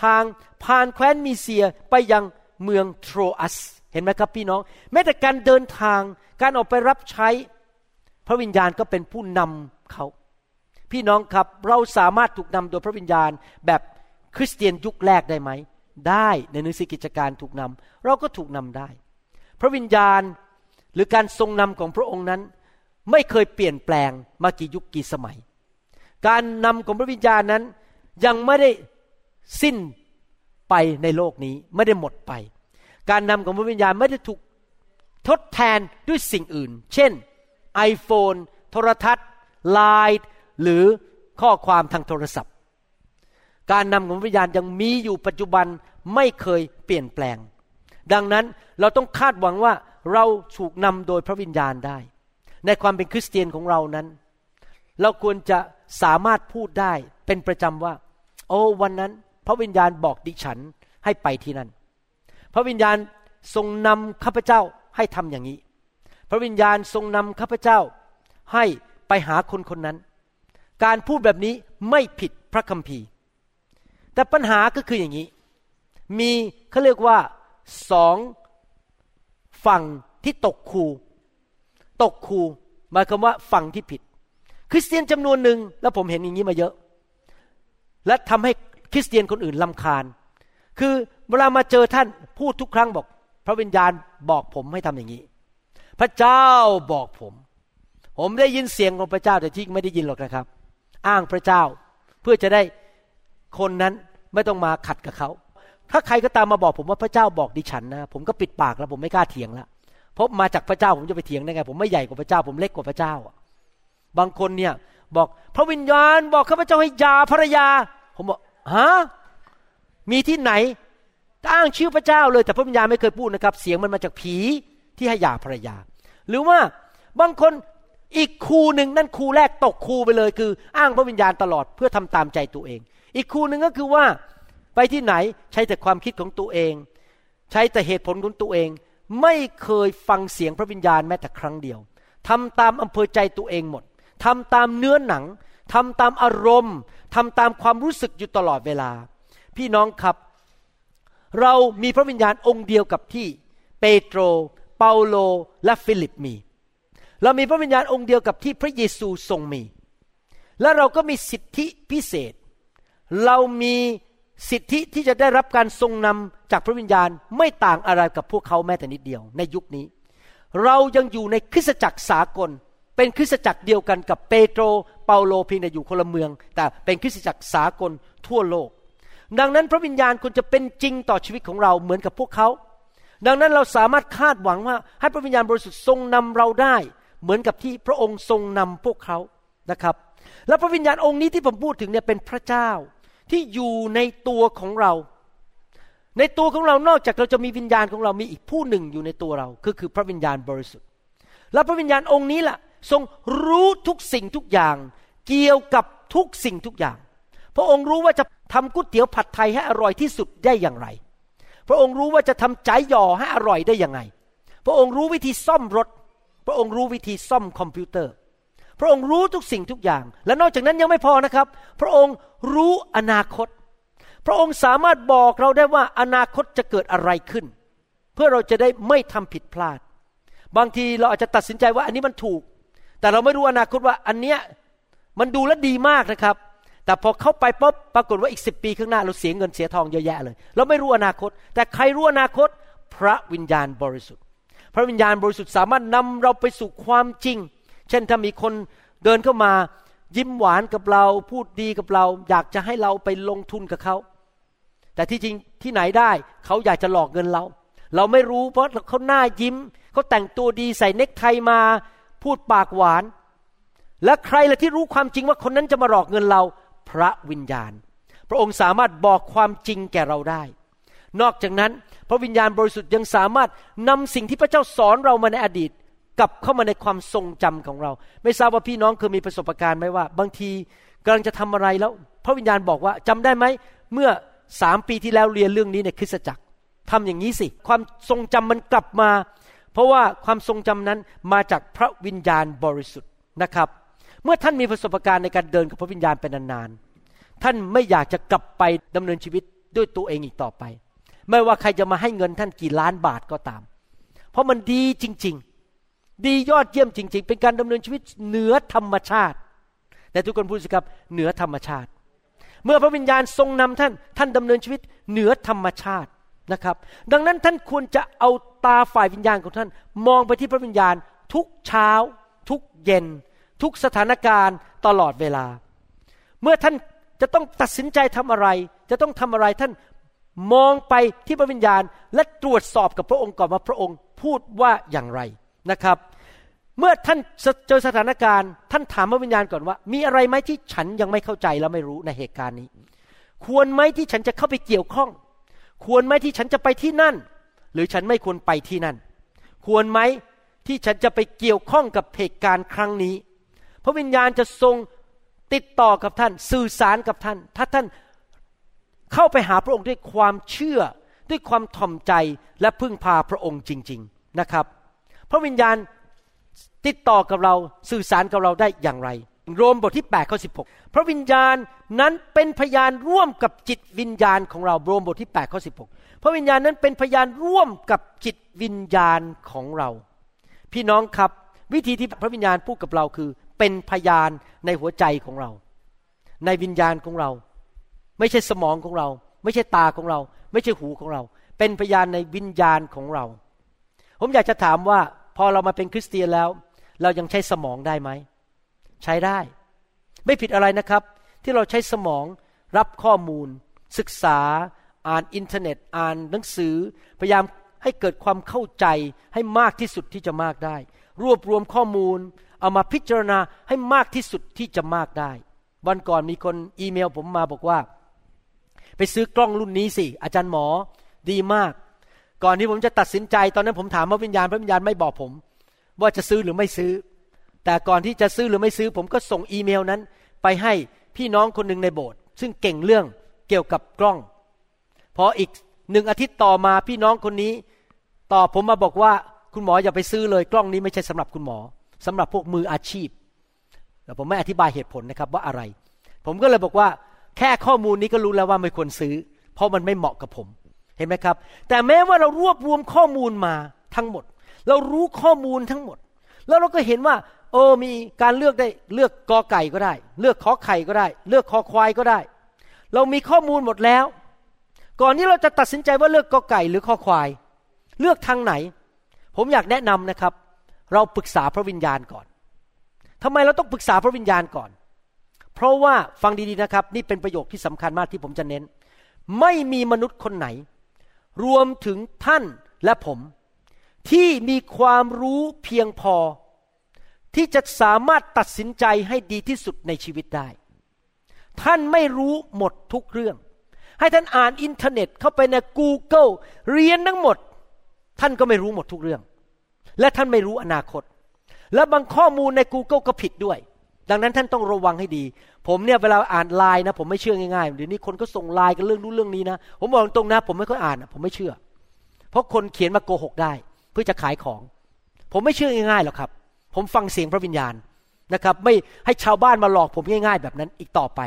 ทางผ่านแคว้นมีเซียไปยังเมืองโทรอัส เห็นไหมครับพี่น้อง แม้แต่การเดินทาง การออกไปรับใช้ พระวิญญาณก็เป็นผู้นำเขา พี่น้องครับเราสามารถถูกนำโดยพระวิญญาณแบบคริสเตียนยุคแรกได้ไหม ได้ในหนังสือกิจการถูกนำเราก็ถูกนำได้ พระวิญญาณหรือการทรงนำของพระองค์นั้น ไม่เคยเปลี่ยนแปลงมากี่ยุคกี่สมัย การนำของพระวิญญาณนั้นยังไม่ได้สิ้นไปในโลกนี้ไม่ได้หมดไป การนำของพระวิญญาณไม่ได้ถูก ทดแทนด้วยสิ่งอื่น เช่น iPhone โทรทัศน์ไลน์หรือข้อความทางโทรศัพท์ การนำของวิญญาณยังมีอยู่ปัจจุบันไม่เคยเปลี่ยนแปลง ดังนั้นเราต้องคาดหวังว่าเราถูกนำโดยพระวิญญาณได้ ในความเป็นคริสเตียนของเรานั้น เราควรจะสามารถพูดได้เป็นประจำว่า โอ้วันนั้น พระวิญญาณบอกดิฉันให้ไปที่นั่น พระวิญญาณทรงนำข้าพเจ้า ให้ทำอย่างนี้ พระวิญญาณทรงนำข้าพเจ้าให้ไปหาคนคนนั้น การพูดแบบนี้ไม่ผิดพระคัมภีร์ แต่ปัญหาก็คืออย่างนี้ มีเขาเรียกว่าสองฝั่งที่ตกคูตกคูหมายความว่าฝั่งที่ผิด คริสเตียนจำนวนหนึ่งแล้วผมเห็นอย่างนี้มาเยอะ และทำให้คริสเตียนคนอื่นลำคาญ คือเวลามาเจอท่านพูดทุกครั้งบอก พระวิญญาณบอกผมให้ทำอย่างนี้ พระเจ้าบอกผม ผมได้ยินเสียงของพระเจ้าแต่ที่ไม่ได้ยินหรอกนะครับ อ้างพระเจ้าเพื่อจะได้คนนั้นไม่ต้องมาขัดกับเขาถ้าใครก็ตามมาบอกผมว่าพระเจ้าบอกดิฉันนะ ผมก็ปิดปากแล้วผมไม่กล้าเถียงแล้วเพราะมาจากพระเจ้าผมจะไปเถียงได้ไง ผมไม่ใหญ่กว่าพระเจ้า ผมเล็กกว่าพระเจ้าบางคนเนี่ยบอกพระวิญญาณบอกข้าพเจ้าให้ยาภรรยา ผมบอกฮะมีที่ไหน อ้างชื่อพระเจ้าเลยแต่พระวิญญาณไม่เคยพูดนะครับ เสียงมันมาจากผีที่ให้ยาภรรยา หรือว่าบางคนอีกครูหนึ่งนั่นครูแรกตกครูไปเลย คือ อ้างพระวิญญาณตลอดเพื่อทำตามใจตัวเอง อีกครูหนึ่งก็คือว่าไปที่ไหนใช้แต่ความคิดของตัวเอง ใช้แต่เหตุผลของตัวเอง ไม่เคยฟังเสียงพระวิญญาณแม้แต่ครั้งเดียวทำตามอำเภอใจตัวเองหมดทำตามเนื้อหนังทำตามอารมณ์ทำตามความรู้สึกอยู่ตลอดเวลา พี่น้องครับ เรามีพระวิญญาณองค์เดียวกับที่เปโตร เปาโล และฟิลิปมี เรามีพระวิญญาณองค์เดียวกับที่พระเยซูทรงมี และเราก็มีสิทธิพิเศษ เรามีสิทธิที่จะได้รับการทรงนำจากพระวิญญาณไม่ต่างอะไรกับพวกเขาแม้แต่นิดเดียวในยุคนี้ เรายังอยู่ในคริสตจักรสากล เป็นคริสตจักรเดียวกันกับเปโตร เปาโลเพียงแต่อยู่คนละเมือง แต่เป็นคริสตจักรสากลทั่วโลก ดังนั้นพระวิญญาณควรจะเป็นจริงต่อชีวิตของเราเหมือนกับพวกเขา ดังนั้นเราสามารถคาดหวังว่าให้พระวิญญาณบริสุทธิ์ทรงนำเราได้ เหมือนกับที่พระองค์ทรงนำพวกเขานะครับ และพระวิญญาณองค์นี้ที่ผมพูดถึงเนี่ยเป็นพระเจ้าที่อยู่ในตัวของเรา ในตัวของเรานอกจากเราจะมีวิญญาณของเรามีอีกผู้หนึ่งอยู่ในตัวเราก็คือพระวิญญาณบริสุทธิ์ และพระวิญญาณองค์นี้แหละทรงรู้ทุกสิ่งทุกอย่าง เกี่ยวกับทุกสิ่งทุกอย่าง พระองค์รู้ว่าจะทำก๋วยเตี๋ยวผัดไทยให้อร่อยที่สุดได้อย่างไร พระองค์รู้ว่าจะทำใจหย่อให้อร่อยได้ยังไง พระองค์รู้วิธีซ่อมรถ พระองค์รู้วิธีซ่อมคอมพิวเตอร์ พระองค์รู้ทุกสิ่งทุกอย่าง และนอกจากนั้นยังไม่พอนะครับ พระองค์รู้อนาคต พระองค์สามารถบอกเราได้ว่าอนาคตจะเกิดอะไรขึ้น เพื่อเราจะได้ไม่ทำผิดพลาด บางทีเราอาจจะตัดสินใจว่าอันนี้มันถูก แต่เราไม่รู้อนาคตว่าอันเนี้ยมันดูแลดีมากนะครับ แต่พอเข้าไปปุ๊บปรากฏว่าอีกสิปีข้างหน้าเราเสียเงินเสียทองเยอะแยะเลย เราไม่รู้อนาคต แต่ใครรู้อนาคต พระวิญญาณบริสุทธิ์ พระวิญญาณบริสุทธิ์สามารถนำเราไปสู่ความจริง เช่นถ้ามีคนเดินเข้ามายิ้มหวานกับเราพูดดีกับเรา อยากจะให้เราไปลงทุนกับเขาแต่ที่จริงที่ไหนได้เขาอยากจะหลอกเงินเรา เราไม่รู้เพราะเขาหน้ายิ้มเขาแต่งตัวดีใส่เนคไทมาพูดปากหวาน และใครละที่รู้ความจริงว่าคนนั้นจะมาหลอกเงินเรา พระวิญญาณ พระองค์สามารถบอกความจริงแก่เราได้ นอกจากนั้น พระวิญญาณบริสุทธิ์ยังสามารถนำสิ่งที่พระเจ้าสอนเรามาในอดีตกลับเข้ามาในความทรงจำของเรา ไม่ทราบว่าพี่น้องเคยมีประสบการณ์ไหมว่า บางทีกำลังจะทำอะไรแล้ว พระวิญญาณบอกว่าจำได้ไหม เมื่อสามปีที่แล้วเรียนเรื่องนี้ในคริสตจักรทำอย่างนี้สิ ความทรงจำมันกลับมา เพราะว่าความทรงจำนั้นมาจากพระวิญญาณบริสุทธิ์นะครับ เมื่อท่านมีประสบการณ์ในการเดินกับพระวิญญาณเป็นนานๆ ท่านไม่อยากจะกลับไปดำเนินชีวิตด้วยตัวเองอีกต่อไป ไม่ว่าใครจะมาให้เงินท่านกี่ล้านบาทก็ตาม เพราะมันดีจริง ๆ ดียอดเยี่ยมจริง ๆ เป็นการดำเนินชีวิตเหนือธรรมชาติ แต่ทุกคนพูดสิครับเหนือธรรมชาติ เมื่อพระวิญญาณทรงนำท่าน ท่านดำเนินชีวิตเหนือธรรมชาตินะครับ ดังนั้นท่านควรจะเอาตาฝ่ายวิญญาณของท่าน มองไปที่พระวิญญาณทุกเช้า ทุกเย็น ทุกสถานการณ์ตลอดเวลา เมื่อท่านจะต้องตัดสินใจทำอะไร จะต้องทำอะไรท่านมองไปที่พระวิญญาณ และตรวจสอบกับพระองค์ก่อนว่าพระองค์พูดว่าอย่างไรนะครับ เมื่อท่านเจอสถานการณ์ ท่านถามพระวิญญาณก่อนว่า มีอะไรไหมที่ฉันยังไม่เข้าใจและไม่รู้ในเหตุการณ์นี้ ควรไหมที่ฉันจะเข้าไปเกี่ยวข้อง ควรไหมที่ฉันจะไปที่นั่น หรือฉันไม่ควรไปที่นั่น ควรไหมที่ฉันจะไปเกี่ยวข้องกับเหตุการณ์ครั้งนี้ พระวิญญาณจะทรงติดต่อกับท่าน สื่อสารกับท่าน ถ้าท่านเข้าไปหาพระองค์ด้วยความเชื่อ ด้วยความถ่อมใจและพึ่งพาพระองค์จริง ๆนะครับ พระวิญญาณติดต่อกับเราสื่อสารกับเราได้อย่างไร โรมบทที่8ข้อ16 พระวิญญาณนั้นเป็นพยานร่วมกับจิตวิญญาณของเราโรมบทที่8ข้อ16 พระวิญญาณนั้นเป็นพยานร่วมกับจิตวิญญาณของเรา พี่น้องครับวิธีที่พระวิญญาณพูดกับเราคือ เป็นพยานในหัวใจของเรา ในวิญญาณของเรา ไม่ใช่สมองของเรา ไม่ใช่ตาของเรา ไม่ใช่หูของเรา เป็นพยานในวิญญาณของเรา ผมอยากจะถามว่าพอเรามาเป็นคริสเตียนแล้ว เรายังใช้สมองได้ไหม ใช้ได้ ไม่ผิดอะไรนะครับ ที่เราใช้สมองรับข้อมูล ศึกษา อ่านอินเทอร์เน็ต อ่านหนังสือ พยายามให้เกิดความเข้าใจให้มากที่สุดที่จะมากได้ รวบรวมข้อมูล เอามาพิจารณาให้มากที่สุดที่จะมากได้ วันก่อนมีคนอีเมลผมมาบอกว่า ไปซื้อกล้องรุ่นนี้สิ อาจารย์หมอดีมาก ก่อนที่ผมจะตัดสินใจตอนนั้นผมถามพระวิญญาณพระวิญญาณไม่บอกผม ว่าจะซื้อหรือไม่ซื้อ แต่ก่อนที่จะซื้อหรือไม่ซื้อ ผมก็ส่งอีเมลนั้น ไปให้พี่น้องคนหนึ่งในโบสถ์ซึ่งเก่งเรื่องเกี่ยวกับกล้องพออีกหนึ่งอาทิตย์ต่อมาพี่น้องคนนี้ตอบผมมาบอกว่าคุณหมออย่าไปซื้อเลย กล้องนี้ไม่ใช่สำหรับคุณหมอ สำหรับพวกมืออาชีพแต่ผมไม่อธิบายเหตุผลนะครับว่าอะไร ผมก็เลยบอกว่า แค่ข้อมูลนี้ก็รู้แล้วว่าไม่ควรซื้อ เพราะมันไม่เหมาะกับผม เห็นไหมครับ แต่แม้ว่าเรารวบรวมข้อมูลมาทั้งหมด เรารู้ข้อมูลทั้งหมด แล้วเราก็เห็นว่าเออมีการเลือกได้เลือกกอไก่ก็ได้ เลือกขอไข่ก็ได้ เลือกคอควายก็ได้ เรามีข้อมูลหมดแล้ว ก่อนที่เราจะตัดสินใจว่าเลือกกอไก่หรือคอควาย เลือกทางไหน ผมอยากแนะนำนะครับ เราปรึกษาพระวิญญาณก่อนทำไมเราต้องปรึกษาพระวิญญาณก่อน เพราะว่าฟังดีๆนะครับ นี่เป็นประโยคที่สำคัญมากที่ผมจะเน้น ไม่มีมนุษย์คนไหน รวมถึงท่านและผม ที่มีความรู้เพียงพอ ที่จะสามารถตัดสินใจให้ดีที่สุดในชีวิตได้ ท่านไม่รู้หมดทุกเรื่อง ให้ท่านอ่านอินเทอร์เน็ตเข้าไปใน Google เรียนทั้งหมด ท่านก็ไม่รู้หมดทุกเรื่อง และท่านไม่รู้อนาคต และบางข้อมูลใน Google ก็ผิดด้วย ดังนั้นท่านต้องระวังให้ดี ผมเนี่ยเวลาอ่านไลน์นะ ผมไม่เชื่อง่ายๆเดี๋ยวนี้คนก็ส่งไลน์กันเรื่องนู้นเรื่องนี้นะ ผมบอกตรงนะผมไม่ค่อยอ่านผมไม่เชื่อ เพราะคนเขียนมาโกหกได้ เพื่อจะขายของ ผมไม่เชื่อง่ายๆหรอกครับ ผมฟังเสียงพระวิญญาณนะครับ ไม่ให้ชาวบ้านมาหลอกผมง่ายๆ แบบนั้นอีกต่อไป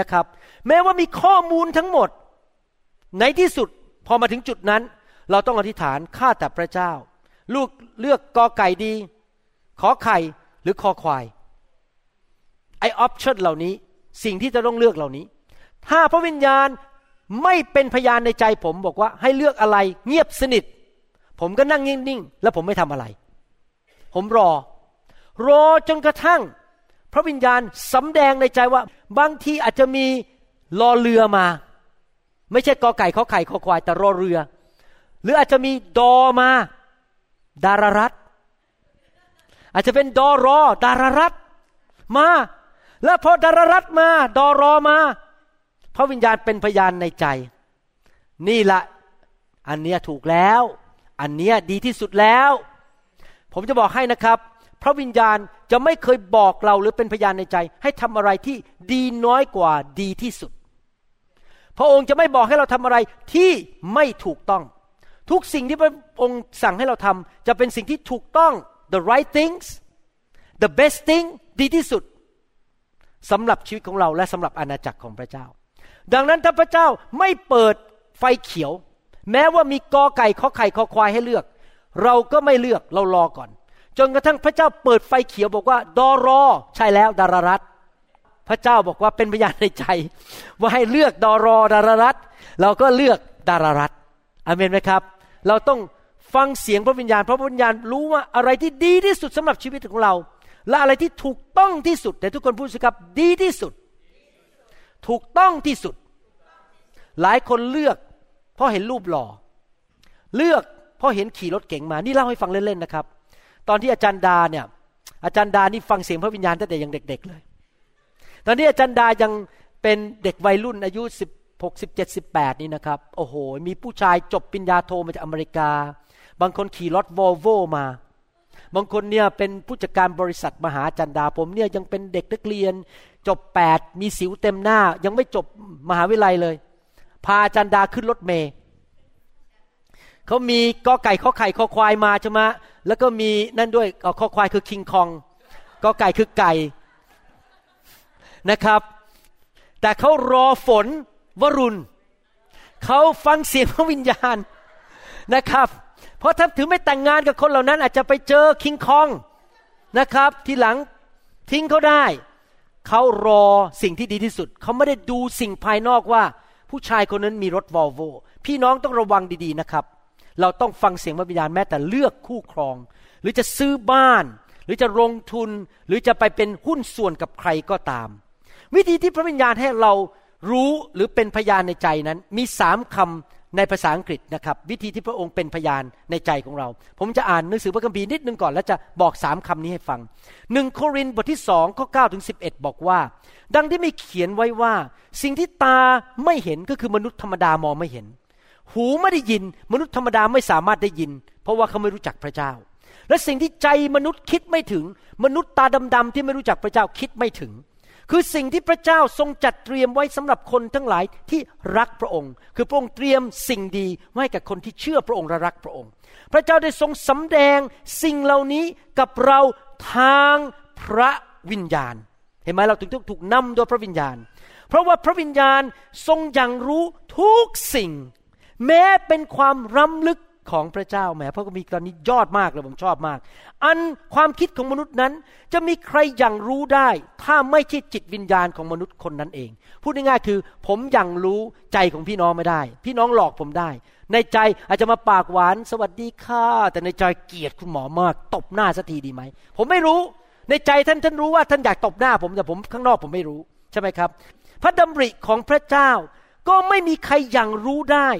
นะครับ แม้ว่ามีข้อมูลทั้งหมด ในที่สุดพอมาถึงจุดนั้น เราต้องอธิษฐานข้าแต่พระเจ้า ลูกเลือกกอไก่ดี ขอไข่หรือคอควาย ไอออปชั่นเหล่านี้สิ่งที่จะต้องเลือกเหล่านี้ ถ้าพระวิญญาณไม่เป็นพยานในใจผมบอกว่าให้เลือกอะไรเงียบสนิท ผมก็นั่งนิ่งๆ แล้วผมไม่ทำอะไร ผมรอ รอจนกระทั่ง พระวิญญาณสำแดงในใจว่า บางทีอาจจะมีรอเรือมา ไม่ใช่กอไก่ขอไข่ขอควายแต่รอเรือ หรืออาจจะมีดอมา ดารารัตอาจจะเป็นดอรอ ดารารัตมา แล้วพอดารารัตมา ดอรอมาพระวิญญาณเป็นพยานในใจ นี่ละอันเนี้ยถูกแล้ว อันเนี้ยดีที่สุดแล้ว ผมจะบอกให้นะครับ พระวิญญาณจะไม่เคยบอกเราหรือเป็นพยานในใจ ให้ทำอะไรที่ดีน้อยกว่าดีที่สุด พระองค์จะไม่บอกให้เราทำอะไรที่ไม่ถูกต้อง ทุกสิ่งที่พระองค์สั่งให้เราทำจะเป็นสิ่งที่ถูกต้อง the right things the best thing ดีที่สุดสำหรับชีวิตของเราและสำหรับอาณาจักรของพระเจ้า ดังนั้นถ้าพระเจ้าไม่เปิดไฟเขียว แม้ว่ามีกอไก่ขอไข่ขอควายให้เลือก เราก็ไม่เลือกเรารอก่อน จนกระทั่งพระเจ้าเปิดไฟเขียวบอกว่า ดอรอ ใช่แล้วดารารัตพระเจ้าบอกว่าเป็นพยานในใจ ว่าให้เลือกดอรอดารารัตเราก็เลือกดารารัตอเมนไหมครับ เราต้องฟังเสียงพระวิญญาณ เพราะพระวิญญาณรู้ว่าอะไรที่ดีที่สุดสำหรับชีวิตของเรา และอะไรที่ถูกต้องที่สุด แต่ทุกคนพูดสิครับดีที่สุด ถูกต้องที่สุด หลายคนเลือก เพราะเห็นรูปหล่อ เลือกเพราะเห็นขี่รถเก๋งมา นี่เล่าให้ฟังเล่นๆนะครับ ตอนที่อาจารย์ดาเนี่ย อาจารย์ดานี่ฟังเสียงพระวิญญาณตั้งแต่ยังเด็ก ๆ เลย ตอนนี้อาจารย์ดายังเป็นเด็กวัยรุ่นอายุสิบ หกสิบเจ็ดสิบแปดนี่นะครับ โอ้โห มีผู้ชายจบปริญญาโทมาจากอเมริกา บางคนขี่รถวอลโวมา บางคนเนี่ยเป็นผู้จัดการบริษัทมหาจันดาผมเนี่ยยังเป็นเด็กนักเรียน จบแปดมีสิวเต็มหน้า ยังไม่จบมหาวิทยาลัยเลย พาจันดาขึ้นรถเมย์เขามีกอไก่ข้อไข่ข้อควายมาใช่ไหมแล้วก็มีนั่นด้วยข้อควายคือคิงคองกอไก่คือไก่นะครับ แต่เขารอฝน วรุณ เขาฟังเสียงพระวิญญาณนะครับ เพราะถ้าถึงไม่แต่งงานกับคนเหล่านั้น อาจจะไปเจอคิงคองนะครับ ทีหลังทิ้งเขาได้ เขารอสิ่งที่ดีที่สุด เขาไม่ได้ดูสิ่งภายนอกว่า ผู้ชายคนนั้นมีรถวอลโวพี่น้องต้องระวังดีๆนะครับ เราต้องฟังเสียงพระวิญญาณแม้แต่เลือกคู่ครอง หรือจะซื้อบ้าน หรือจะลงทุน หรือจะไปเป็นหุ้นส่วนกับใครก็ตาม วิธีที่พระวิญญาณให้เรา รู้หรือเป็นพยานในใจนั้น มีสามคำในภาษาอังกฤษนะครับ วิธีที่พระองค์เป็นพยานในใจของเรา ผมจะอ่านหนังสือพระคัมภีร์นิดนึงก่อน แล้วจะบอกสามคำนี้ให้ฟังหนึ่งโครินธ์บทที่สองข้อเก้าถึงสิบเอ็ดบอกว่า ดังที่มีเขียนไว้ว่า สิ่งที่ตาไม่เห็นก็คือมนุษย์ธรรมดามองไม่เห็น หูไม่ได้ยิน มนุษย์ธรรมดาไม่สามารถได้ยิน เพราะว่าเขาไม่รู้จักพระเจ้า และสิ่งที่ใจมนุษย์คิดไม่ถึง มนุษย์ตาดำๆที่ไม่รู้จักพระเจ้าคิดไม่ถึง คือสิ่งที่พระเจ้าทรงจัดเตรียมไว้สำหรับคนทั้งหลายที่รักพระองค์ คือพระองค์เตรียมสิ่งดีไว้กับคนที่เชื่อพระองค์และรักพระองค์ พระเจ้าได้ทรงสำแดงสิ่งเหล่านี้กับเราทางพระวิญญาณ เห็นไหมเราถึงต้องถูกนำโดยพระวิญญาณ เพราะว่าพระวิญญาณทรงยังรู้ทุกสิ่ง แม้เป็นความล้ำลึก ของพระเจ้าแหมพระคัมภีร์ตอนนี้ยอดมากเลยผมชอบมาก อันความคิดของมนุษย์นั้น จะมีใครอยังรู้ได้ ถ้าไม่ใช่จิตวิญญาณของมนุษย์คนนั้นเอง พูดง่ายๆคือ ผมยังรู้ใจของพี่น้องไม่ได้ พี่น้องหลอกผมได้ ในใจอาจจะมาปากหวานสวัสดีค่ะ แต่ในใจเกลียดคุณหมอมาก ตบหน้าสักทีดีไหมผมไม่รู้ ในใจท่านท่านรู้ว่าท่านอยากตบหน้าผมแต่ผมข้างนอกผมไม่รู้ใช่ไหมครับ พระดำริของพระเจ้าก็ไม่มีใครอยังรู้ได้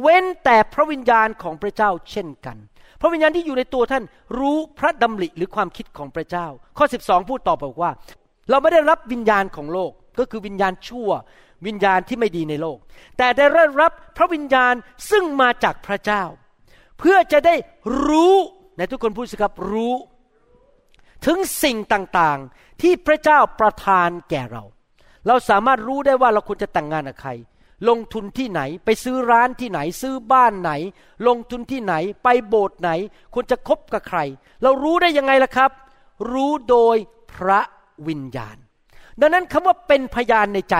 เว้นแต่พระวิญญาณของพระเจ้าเช่นกัน พระวิญญาณที่อยู่ในตัวท่านรู้พระดำริหรือความคิดของพระเจ้า ข้อ 12 พูดต่อบอกว่า เราไม่ได้รับวิญญาณของโลกก็คือวิญญาณชั่ว วิญญาณที่ไม่ดีในโลก แต่ได้รับพระวิญญาณซึ่งมาจากพระเจ้า เพื่อจะได้รู้ในทุกคนพูดสิครับรู้ ถึงสิ่งต่างๆที่พระเจ้าประทานแก่เรา เราสามารถรู้ได้ว่าเราควรจะแต่งงานกับใคร ลงทุนที่ไหน ไปซื้อร้านที่ไหน ซื้อบ้านไหน ลงทุนที่ไหน ไปโบสถ์ไหนควรจะคบกับใคร เรารู้ได้ยังไงล่ะครับ รู้โดยพระวิญญาณ ดังนั้นคำว่าเป็นพยานในใจ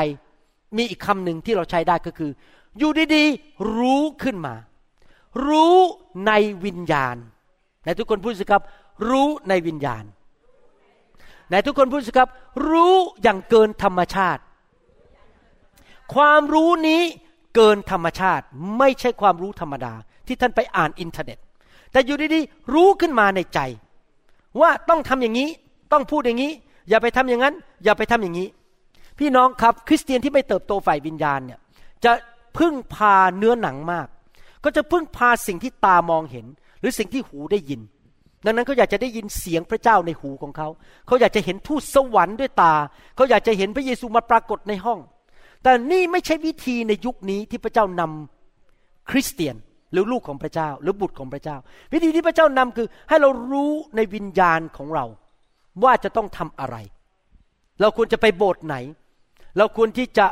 มีอีกคำหนึ่งที่เราใช้ได้ก็คือ อยู่ดีๆ รู้ขึ้นมา รู้ในวิญญาณไหนทุกคนพูดสิครับ รู้ในวิญญาณไหนทุกคนพูดสิครับ รู้อย่างเกินธรรมชาติ ความรู้นี้เกินธรรมชาติไม่ใช่ความรู้ธรรมดา ที่ท่านไปอ่านอินเทอร์เน็ต แต่อยู่ดีๆรู้ขึ้นมาในใจ ว่าต้องทำอย่างนี้ต้องพูดอย่างนี้ อย่าไปทำอย่างนั้น อย่าไปทำอย่างนี้ พี่น้องครับคริสเตียนที่ไม่เติบโตฝ่ายวิญญาณเนี่ยจะพึ่งพาเนื้อหนังมาก ก็จะพึ่งพาสิ่งที่ตามองเห็น หรือสิ่งที่หูได้ยิน ดังนั้นเขาอยากจะได้ยินเสียงพระเจ้าในหูของเขา เขาอยากจะเห็นทูตสวรรค์ด้วยตา เขาอยากจะเห็นพระเยซูมาปรากฏในห้อง แต่นี่ไม่ใช่วิธีในยุคนี้ที่พระเจ้านำคริสเตียนหรือลูกของพระเจ้า หรือบุตรของพระเจ้า วิธีที่พระเจ้านำคือให้เรารู้ในวิญญาณของเรา ว่าจะต้องทำอะไร เราควรจะไปโบสถ์ไหน เราควรที่จะ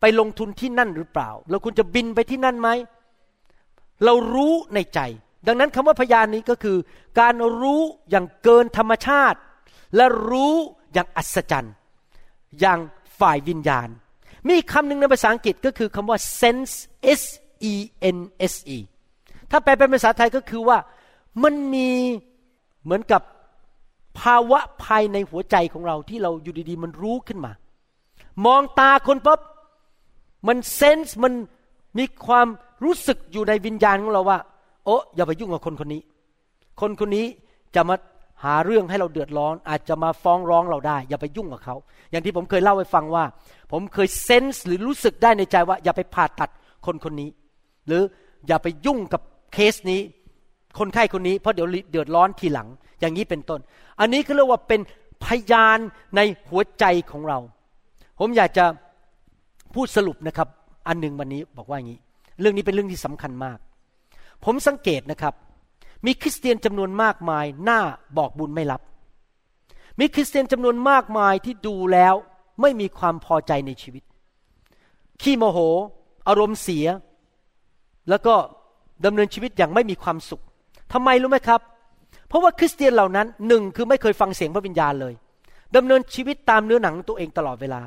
ไปลงทุนที่นั่นหรือเปล่า เราควรจะบินไปที่นั่นไหม เรารู้ในใจ ดังนั้นคำว่าพยานนี้ก็คือ การรู้อย่างเกินธรรมชาติ และรู้อย่างอัศจรรย์ อย่างฝ่ายวิญญาณ มีคำหนึ่งในภาษาอังกฤษก็คือคำว่า sense s e n s e ถ้าแปลเป็นภาษาไทยก็คือว่ามันมีเหมือนกับภาวะภายในหัวใจของเราที่เราอยู่ดีๆ มันรู้ขึ้นมา มองตาคนปั๊บมันเซนส์มันมีความรู้สึกอยู่ในวิญญาณของเราว่า โอ้อย่าไปยุ่งกับคนคนนี้ คนคนนี้จะมาหาเรื่องให้เราเดือดร้อน อาจจะมาฟ้องร้องเราได้ อย่าไปยุ่งกับเขา อย่างที่ผมเคยเล่าให้ฟังว่า ผมเคยเซนส์หรือรู้สึกได้ในใจว่า อย่าไปผ่าตัดคนคนนี้ หรืออย่าไปยุ่งกับเคสนี้ คนไข้คนนี้เพราะเดี๋ยวเดือดร้อนทีหลัง อย่างนี้เป็นต้น อันนี้ก็เรียกว่าเป็นพยานในหัวใจของเรา ผมอยากจะพูดสรุปนะครับ อันหนึ่งวันนี้บอกว่าอย่างนี้ เรื่องนี้เป็นเรื่องที่สำคัญมาก ผมสังเกตนะครับ มีคริสเตียนจำนวนมากมายหน้าบอกบุญไม่รับ มีคริสเตียนจำนวนมากมายที่ดูแล้ว ไม่มีความพอใจในชีวิต ขี้โมโห อารมณ์เสีย แล้วก็ดำเนินชีวิตอย่างไม่มีความสุขทำไมรู้ไหมครับ เพราะว่าคริสเตียนเหล่านั้นหนึ่งคือไม่เคยฟังเสียงพระวิญญาณเลยดำเนินชีวิตตามเนื้อหนังตัวเองตลอดเวลา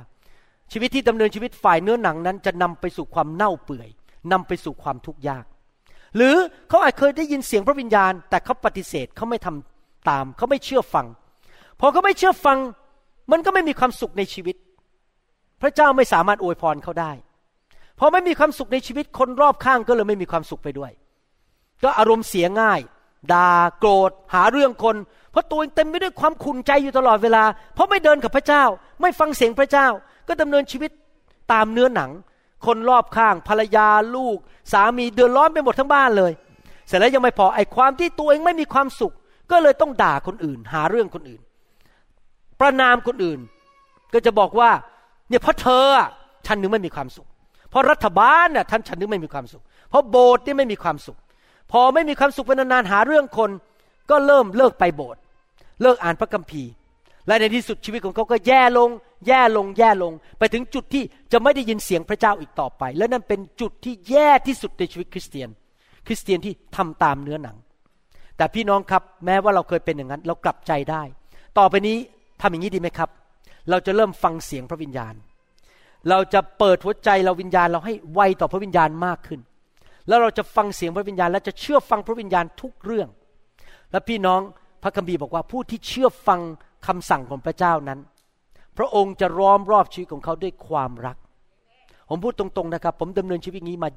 ชีวิตที่ดำเนินชีวิตฝ่ายเนื้อหนังนั้น จะนำไปสู่ความเน่าเปื่อยนำไปสู่ความทุกข์ยาก หรือเขาอาจเคยได้ยินเสียงพระวิญญาณ แต่เขาปฏิเสธเขาไม่ทำตาม เขาไม่เชื่อฟังพอเขาไม่เชื่อฟัง มันก็ไม่มีความสุขในชีวิต พระเจ้าไม่สามารถอวยพรเขาได้พอไม่มีความสุขในชีวิตคนรอบข้างก็เลยไม่มีความสุขไปด้วย ก็อารมณ์เสียง่ายด่าโกรธ หาเรื่องคน เพราะตัวเองเต็มไปด้วยความขุ่นใจอยู่ตลอดเวลา เพราะไม่เดินกับพระเจ้า ไม่ฟังเสียงพระเจ้า ก็ดำเนินชีวิตตามเนื้อหนัง คนรอบข้าง ภรรยาลูก สามีเดือดร้อนไปหมดทั้งบ้านเลย เสร็จแล้วยังไม่พอไอ้ความที่ตัวเองไม่มีความสุข ก็เลยต้องด่าคนอื่น หาเรื่องคนอื่น ประนามคนอื่น ก็จะบอกว่าเนี่ยเพราะเธออะฉันนึงไม่มีความสุข เพราะรัฐบาลน่ะท่านฉันนึงไม่มีความสุข เพราะโบสถ์นี่ไม่มีความสุข พอไม่มีความสุขเป็นนานๆหาเรื่องคน ก็เริ่มเลิกไปโบสถ์เลิกอ่านพระคัมภีร์ และในที่สุดชีวิตของเขาก็แย่ลง แย่ลงแย่ลง ไปถึงจุดที่จะไม่ได้ยินเสียงพระเจ้าอีกต่อไป และนั่นเป็นจุดที่แย่ที่สุดในชีวิตคริสเตียน คริสเตียนที่ทำตามเนื้อหนัง แต่พี่น้องครับแม้ว่าเราเคยเป็นอย่างนั้น เรากลับใจได้ ต่อไปนี้ ทำอย่างนี้ดีไหมครับ เราจะเริ่มฟังเสียงพระวิญญาณ เราจะเปิดหัวใจเราวิญญาณเราให้ไวต่อพระวิญญาณมากขึ้น แล้วเราจะฟังเสียงพระวิญญาณ และจะเชื่อฟังพระวิญญาณทุกเรื่อง และพี่น้องพระคัมภีร์บอกว่าผู้ที่เชื่อฟังคำสั่งของพระเจ้านั้น พระองค์จะล้อมรอบชีวิตของเขาด้วยความรัก ผมพูดตรงๆนะครับ ผมดำเนินชีวิตนี้มา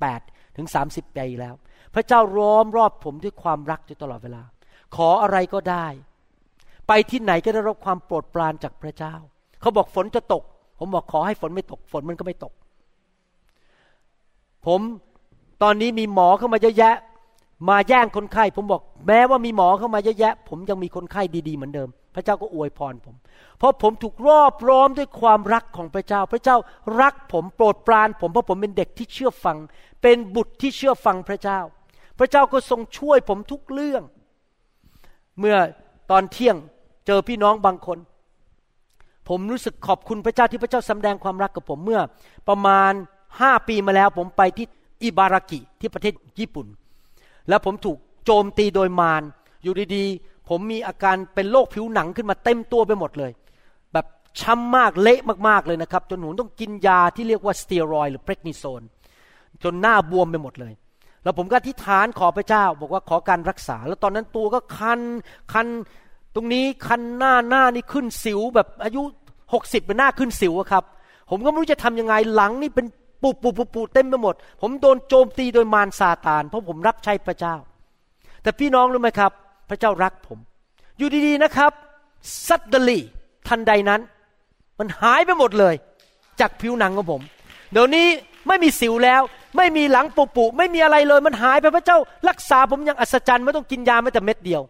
28 ถึง 30 ปีแล้ว พระเจ้าล้อมรอบผมด้วยความรักอยู่ตลอดเวลา ขออะไรก็ได้ ไปที่ไหนก็ได้รับความโปรดปรานจากพระเจ้า เขาบอกฝนจะตก ผมบอกขอให้ฝนไม่ตก ฝนมันก็ไม่ตก ผมตอนนี้มีหมอเข้ามาเยอะแยะ มาแย่งคนไข้ ผมบอกแม้ว่ามีหมอเข้ามาเยอะแยะ ผมยังมีคนไข้ดีๆเหมือนเดิม พระเจ้าก็อวยพรผม เพราะผมถูกรอบล้อมด้วยความรักของพระเจ้า พระเจ้ารักผมโปรดปรานผมเพราะผมเป็นเด็กที่เชื่อฟัง เป็นบุตรที่เชื่อฟังพระเจ้า พระเจ้าก็ทรงช่วยผมทุกเรื่อง เมื่อตอนเที่ยง เจอพี่น้องบางคน ผมรู้สึกขอบคุณพระเจ้าที่พระเจ้าสำแดงความรักกับผมเมื่อ ประมาณห้าปีมาแล้ว ผมไปที่อิบารากิที่ประเทศญี่ปุ่น แล้วผมถูกโจมตีโดยมารอยู่ดีๆ ผมมีอาการเป็นโรคผิวหนังขึ้นมาเต็มตัวไปหมดเลย แบบช้ำมากเละมากๆเลยนะครับ จนหนูต้องกินยาที่เรียกว่าสเตียรอยหรือเพรกนิโซนจนหน้าบวมไปหมดเลยแล้วผมก็อธิฐานขอพระเจ้า บอกว่าขอการรักษา แล้วตอนนั้นตัวก็คันคัน ตรงนี้คันหน้าหน้านี่ขึ้นสิวแบบอายุหกสิบเป็นหน้าขึ้นสิวอะครับ ผมก็ไม่รู้จะทำยังไงหลังนี่เป็นปูปูปูปูเต็มไปหมด ผมโดนโจมตีโดยมารซาตานเพราะผมรับใช้พระเจ้า แต่พี่น้องรู้ไหมครับ พระเจ้ารักผม อยู่ดีๆนะครับซัดเดลีทันใดนั้น มันหายไปหมดเลย จากผิวหนังของผม เดี๋ยวนี้ไม่มีสิวแล้ว ไม่มีหลังปูปูไม่มีอะไรเลยมันหายไปพระเจ้า รักษาผมอย่างอัศจรรย์ไม่ต้องกินยาแม้แต่เม็ดเดียว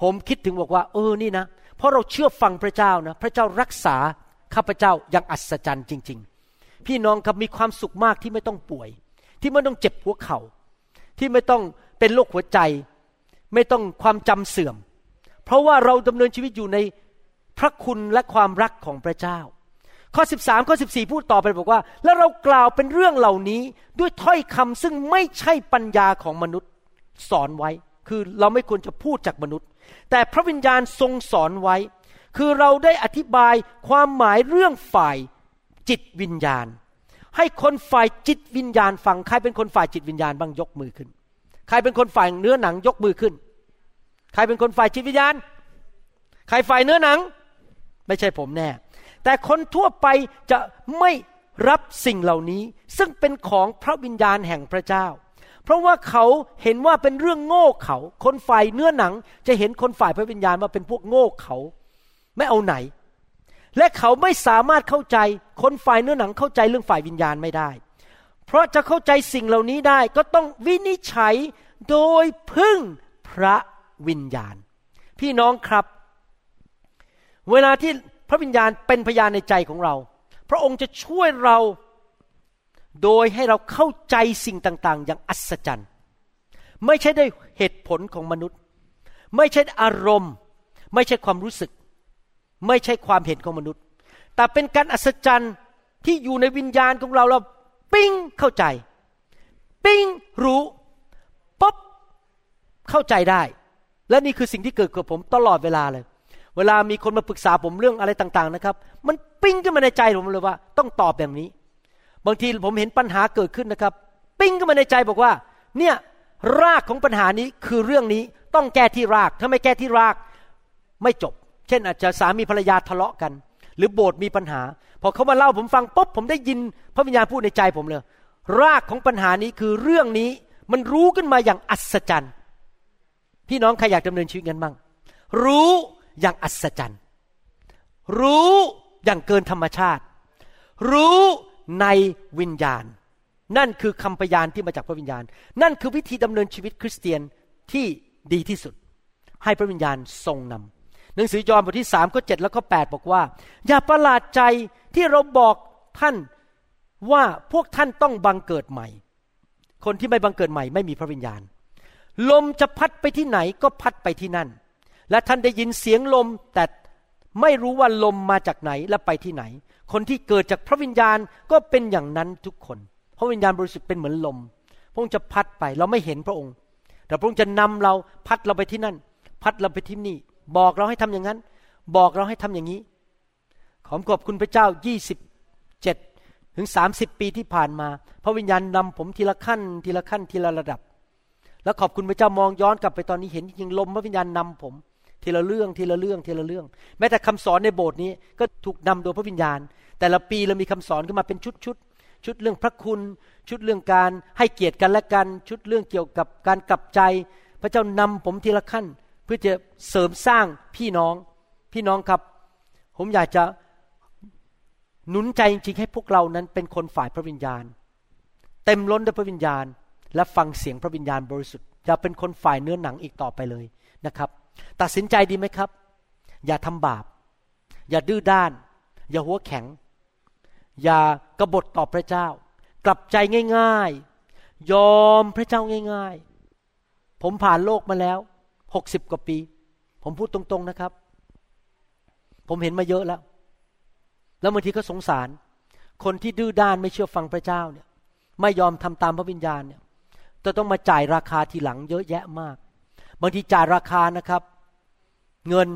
ผมคิดถึงบอกว่า เออนี่นะ เพราะเราเชื่อฟังพระเจ้านะ พระเจ้ารักษาข้าพเจ้าอย่างอัศจรรย์จริง ๆ พี่น้องครับมีความสุขมากที่ไม่ต้องป่วย ที่ไม่ต้องเจ็บหัวเขา่าที่ไม่ต้องเป็นโรคหัวใจ ไม่ต้องความจำเสื่อม เพราะว่าเราดำเนินชีวิตอยู่ในพระคุณและความรักของพระเจ้า ข้อ 13ข้อ14 พูดต่อไปบอกว่า แล้วเรากล่าวเป็นเรื่องเหล่านี้ด้วยถ้อยคำซึ่งไม่ใช่ปัญญาของมนุษย์ สอนไว้ คือเราไม่ควรจะพูดจากมนุษย์ แต่พระวิญญาณทรงสอนไว้ คือเราได้อธิบายความหมายเรื่องฝ่ายจิตวิญญาณ ให้คนฝ่ายจิตวิญญาณฟังใครเป็นคนฝ่ายจิตวิญญาณบ้างยกมือขึ้น ใครเป็นคนฝ่ายเนื้อหนังยกมือขึ้น ใครเป็นคนฝ่ายจิตวิญญาณ ใครฝ่ายเนื้อหนัง ไม่ใช่ผมแน่ แต่คนทั่วไปจะไม่รับสิ่งเหล่านี้ ซึ่งเป็นของพระวิญญาณแห่งพระเจ้า เพราะว่าเขาเห็นว่าเป็นเรื่องโง่เขา คนฝ่ายเนื้อหนังจะเห็นคนฝ่ายพระวิญญาณว่าเป็นพวกโง่เขา ไม่เอาไหน และเขาไม่สามารถเข้าใจ คนฝ่ายเนื้อหนังเข้าใจเรื่องฝ่ายวิญญาณไม่ได้ เพราะจะเข้าใจสิ่งเหล่านี้ได้ก็ต้องวินิจฉัยโดยพึ่งพระวิญญาณ พี่น้องครับ เวลาที่พระวิญญาณเป็นพยานในใจของเรา พระองค์จะช่วยเรา โดยให้เราเข้าใจสิ่งต่าง ๆ อย่างอัศจรรย์ ไม่ใช่ได้เหตุผลของมนุษย์ ไม่ใช่อารมณ์ ไม่ใช่ความรู้สึก ไม่ใช่ความเห็นของมนุษย์ แต่เป็นการอัศจรรย์ที่อยู่ในวิญญาณของเราเราปิ้งเข้าใจ ปิ้งรู้ปุ๊บเข้าใจได้ และนี่คือสิ่งที่เกิดกับผมตลอดเวลาเลย เวลามีคนมาปรึกษาผมเรื่องอะไรต่าง ๆ นะครับ มันปิ้งขึ้นมาในใจผมเลยว่า ต้องตอบแบบนี้ บางทีผมเห็นปัญหาเกิดขึ้นนะครับ ปิ้งขึ้นมาในใจบอกว่า เนี่ยรากของปัญหานี้คือเรื่องนี้ต้องแก้ที่ราก ถ้าไม่แก้ที่รากไม่จบ เช่นอาจจะสามีภรรยาทะเลาะกัน หรือโบสถ์มีปัญหา พอเขามาเล่าผมฟังปุ๊บผมได้ยินพระวิญญาณพูดในใจผมเลย รากของปัญหานี้คือเรื่องนี้มันรู้ขึ้นมาอย่างอัศจรรย์ พี่น้องใครอยากดำเนินชีวิตกันบ้าง รู้อย่างอัศจรรย์ รู้อย่างเกินธรรมชาติ รู้ ในวิญญาณ นั่นคือคำพยานที่มาจากพระวิญญาณ นั่นคือวิธีดำเนินชีวิตคริสเตียนที่ดีที่สุด ให้พระวิญญาณทรงนำหนังสือยอห์นบทที่สามข้อเจ็ดแล้วก็แปดบอกว่า อย่าประหลาดใจที่เราบอกท่านว่าพวกท่านต้องบังเกิดใหม่ คนที่ไม่บังเกิดใหม่ไม่มีพระวิญญาณ ลมจะพัดไปที่ไหนก็พัดไปที่นั่น และท่านได้ยินเสียงลมแต่ไม่รู้ว่าลมมาจากไหนและไปที่ไหน คนที่เกิดจากพระวิญญาณก็เป็นอย่างนั้นทุกคน พระวิญญาณบริสุทธิ์เป็นเหมือนลม พระองค์จะพัดไปเราไม่เห็นพระองค์ แต่พระองค์จะนำเราพัดเราไปที่นั่น พัดเราไปที่นี่ บอกเราให้ทำอย่างนั้น บอกเราให้ทำอย่างนี้ ขอขอบคุณพระเจ้า 27 ถึง 30 ปีที่ผ่านมา พระวิญญาณนำผมทีละขั้น ทีละขั้นทีละระดับ แล้วขอบคุณพระเจ้ามองย้อนกลับไปตอนนี้เห็นจริงลมพระวิญญาณนำผม ทีละเรื่องทีละเรื่องทีละเรื่อง แม้แต่คำสอนในโบสถ์นี้ก็ถูกนำโดยพระวิญญาณ แต่ละปีเรามีคำสอนขึ้นมาเป็นชุดชุดชุดเรื่องพระคุณ ชุดเรื่องการให้เกียรติกันและกัน ชุดเรื่องเกี่ยวกับการกลับใจ พระเจ้านำผมทีละขั้น เพื่อจะเสริมสร้างพี่น้อง พี่น้องครับ ผมอยากจะหนุนใจจริงๆให้พวกเรานั้นเป็นคนฝ่ายพระวิญญาณ เต็มล้นด้วยพระวิญญาณ และฟังเสียงพระวิญญาณบริสุทธิ์อย่าเป็นคนฝ่ายเนื้อหนังอีกต่อไปเลยนะครับ ตัดสินใจดีไหมครับ อย่าทำบาป อย่าดื้อด้าน อย่าหัวแข็ง อย่ากบฏต่อพระเจ้า กลับใจง่าย ๆ ยอมพระเจ้าง่าย ๆ ผมผ่านโลกมาแล้วหกสิบกว่าปี ผมพูดตรงๆนะครับ ผมเห็นมาเยอะแล้ว แล้วบางทีก็สงสาร คนที่ดื้อด้านไม่เชื่อฟังพระเจ้าเนี่ย ไม่ยอมทำตามพระวิญญาณเนี่ยจะต้องมาจ่ายราคาทีหลังเยอะแยะมาก บางทีจ่ายราคานะครับ เงิน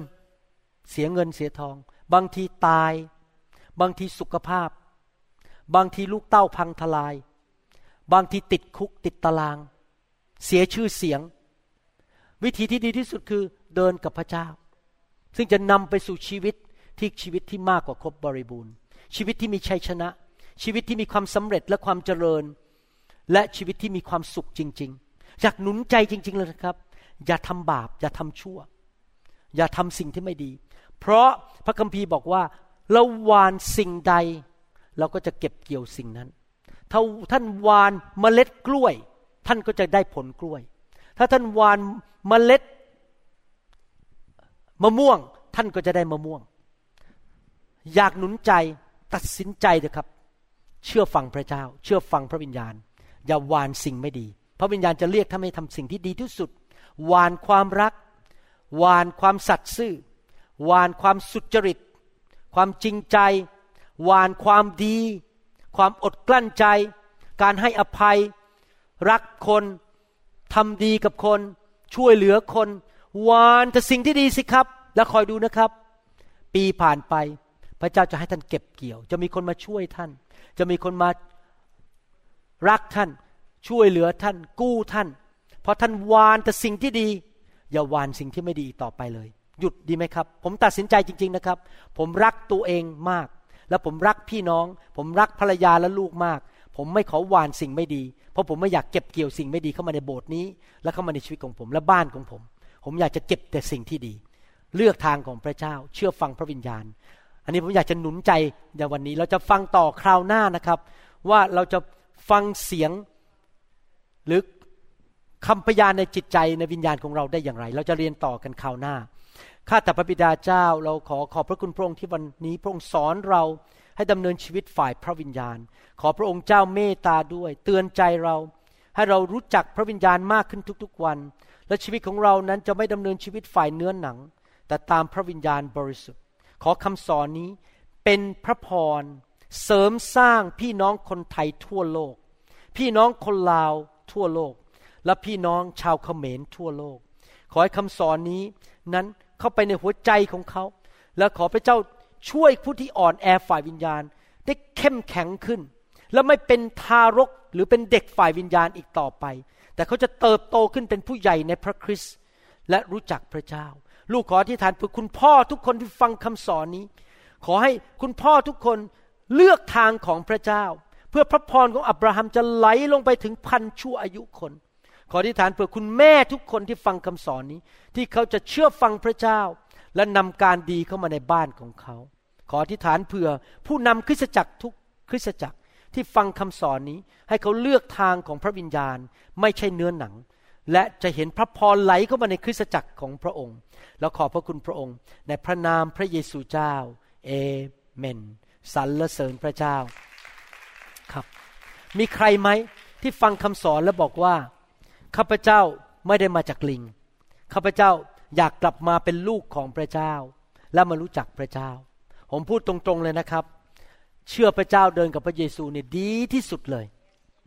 เสียเงินเสียทอง บางทีตาย บางทีสุขภาพ บางทีลูกเต้าพังทลาย บางทีติดคุกติดตาราง เสียชื่อเสียง วิธีที่ดีที่สุดคือเดินกับพระเจ้า ซึ่งจะนำไปสู่ชีวิตที่ชีวิตที่มากกว่าครบบริบูรณ์ ชีวิตที่มีชัยชนะ ชีวิตที่มีความสำเร็จและความเจริญ และชีวิตที่มีความสุขจริงๆอยากหนุนใจจริง ๆ เลยนะครับ อย่าทำบาป อย่าทำชั่ว อย่าทำสิ่งที่ไม่ดี เพราะพระคัมภีร์บอกว่าเราหวานสิ่งใด เราก็จะเก็บเกี่ยวสิ่งนั้น ถ้าท่านหวานเมล็ดกล้วย ท่านก็จะได้ผลกล้วย ถ้าท่านหวานเมล็ดมะม่วง ท่านก็จะได้มะม่วง อยากหนุนใจตัดสินใจเถอะครับ เชื่อฟังพระเจ้า เชื่อฟังพระวิญญาณ อย่าหวานสิ่งไม่ดี พระวิญญาณจะเรียกท่านให้ทำสิ่งที่ดีที่สุด หวานความรัก หวานความสัตย์ซื่อ หวานความสุจริต ความจริงใจ หวานความดี ความอดกลั้นใจ การให้อภัย รักคนทำดีกับคน ช่วยเหลือคน หวานแต่สิ่งที่ดีสิครับ แล้วคอยดูนะครับ ปีผ่านไป พระเจ้าจะให้ท่านเก็บเกี่ยว จะมีคนมาช่วยท่าน จะมีคนมารักท่าน ช่วยเหลือท่าน กู้ท่าน พอท่านวานแต่สิ่งที่ดี อย่าวานสิ่งที่ไม่ดีต่อไปเลย หยุดดีไหมครับ ผมตัดสินใจจริง ๆนะครับ ผมรักตัวเองมาก แล้วผมรักพี่น้อง ผมรักภรรยาและลูกมาก ผมไม่ขอวานสิ่งไม่ดี เพราะผมไม่อยากเก็บเกี่ยวสิ่งไม่ดีเข้ามาในโบสถ์นี้ และเข้ามาในชีวิตของผมและบ้านของผม ผมอยากจะเก็บแต่สิ่งที่ดี เลือกทางของพระเจ้า เชื่อฟังพระวิญญาณ อันนี้ผมอยากจะหนุนใจในวันนี้ เราจะฟังต่อคราวหน้านะครับ ว่าเราจะฟังเสียงหรือ คำพยานในจิตใจในวิญญาณของเราได้อย่างไร เราจะเรียนต่อกันคราวหน้า ข้าแต่พระบิดาเจ้า เราขอขอบพระคุณพระองค์ที่วันนี้พระองค์สอนเราให้ดำเนินชีวิตฝ่ายพระวิญญาณ ขอพระองค์เจ้าเมตตาด้วย เตือนใจเรา ให้เรารู้จักพระวิญญาณมากขึ้นทุกๆวัน และชีวิตของเรานั้นจะไม่ดำเนินชีวิตฝ่ายเนื้อหนัง แต่ตามพระวิญญาณบริสุทธิ์ ขอคำสอนนี้เป็นพระพร เสริมสร้างพี่น้องคนไทยทั่วโลก พี่น้องคนลาวทั่วโลก และพี่น้องชาวเขมรทั่วโลก ขอให้คำสอนนี้นั้นเข้าไปในหัวใจของเขา และขอพระเจ้าช่วยผู้ที่อ่อนแอฝ่ายวิญญาณ ได้เข้มแข็งขึ้น และไม่เป็นทารกหรือเป็นเด็กฝ่ายวิญญาณอีกต่อไป แต่เขาจะเติบโตขึ้นเป็นผู้ใหญ่ในพระคริสต์และรู้จักพระเจ้า ลูกขอที่ฐานเพื่อคุณพ่อทุกคนที่ฟังคำสอนนี้ ขอให้คุณพ่อทุกคนเลือกทางของพระเจ้า เพื่อพระพรของอับราฮัมจะไหลลงไปถึงพันชั่วอายุคน ขออธิษฐานเผื่อคุณแม่ทุกคนที่ฟังคำสอนนี้ ที่เขาจะเชื่อฟังพระเจ้า และนำการดีเข้ามาในบ้านของเขา ขออธิษฐานเผื่อผู้นำคริสตจักรทุกคริสตจักรที่ฟังคำสอนนี้ ให้เขาเลือกทางของพระวิญญาณ ไม่ใช่เนื้อหนัง และจะเห็นพระพรไหลเข้ามาในคริสตจักรของพระองค์แล้วขอบพระคุณพระองค์ ในพระนามพระเยซูเจ้าเอเมนสรรเสริญพระเจ้าครับ มีใครไหมที่ฟังคำสอนแล้วบอกว่า ข้าพเจ้าไม่ได้มาจากลิง ข้าพเจ้าอยากกลับมาเป็นลูกของพระเจ้า และมารู้จักพระเจ้า ผมพูดตรงๆเลยนะครับ เชื่อพระเจ้าเดินกับพระเยซูเนี่ยดีที่สุดเลย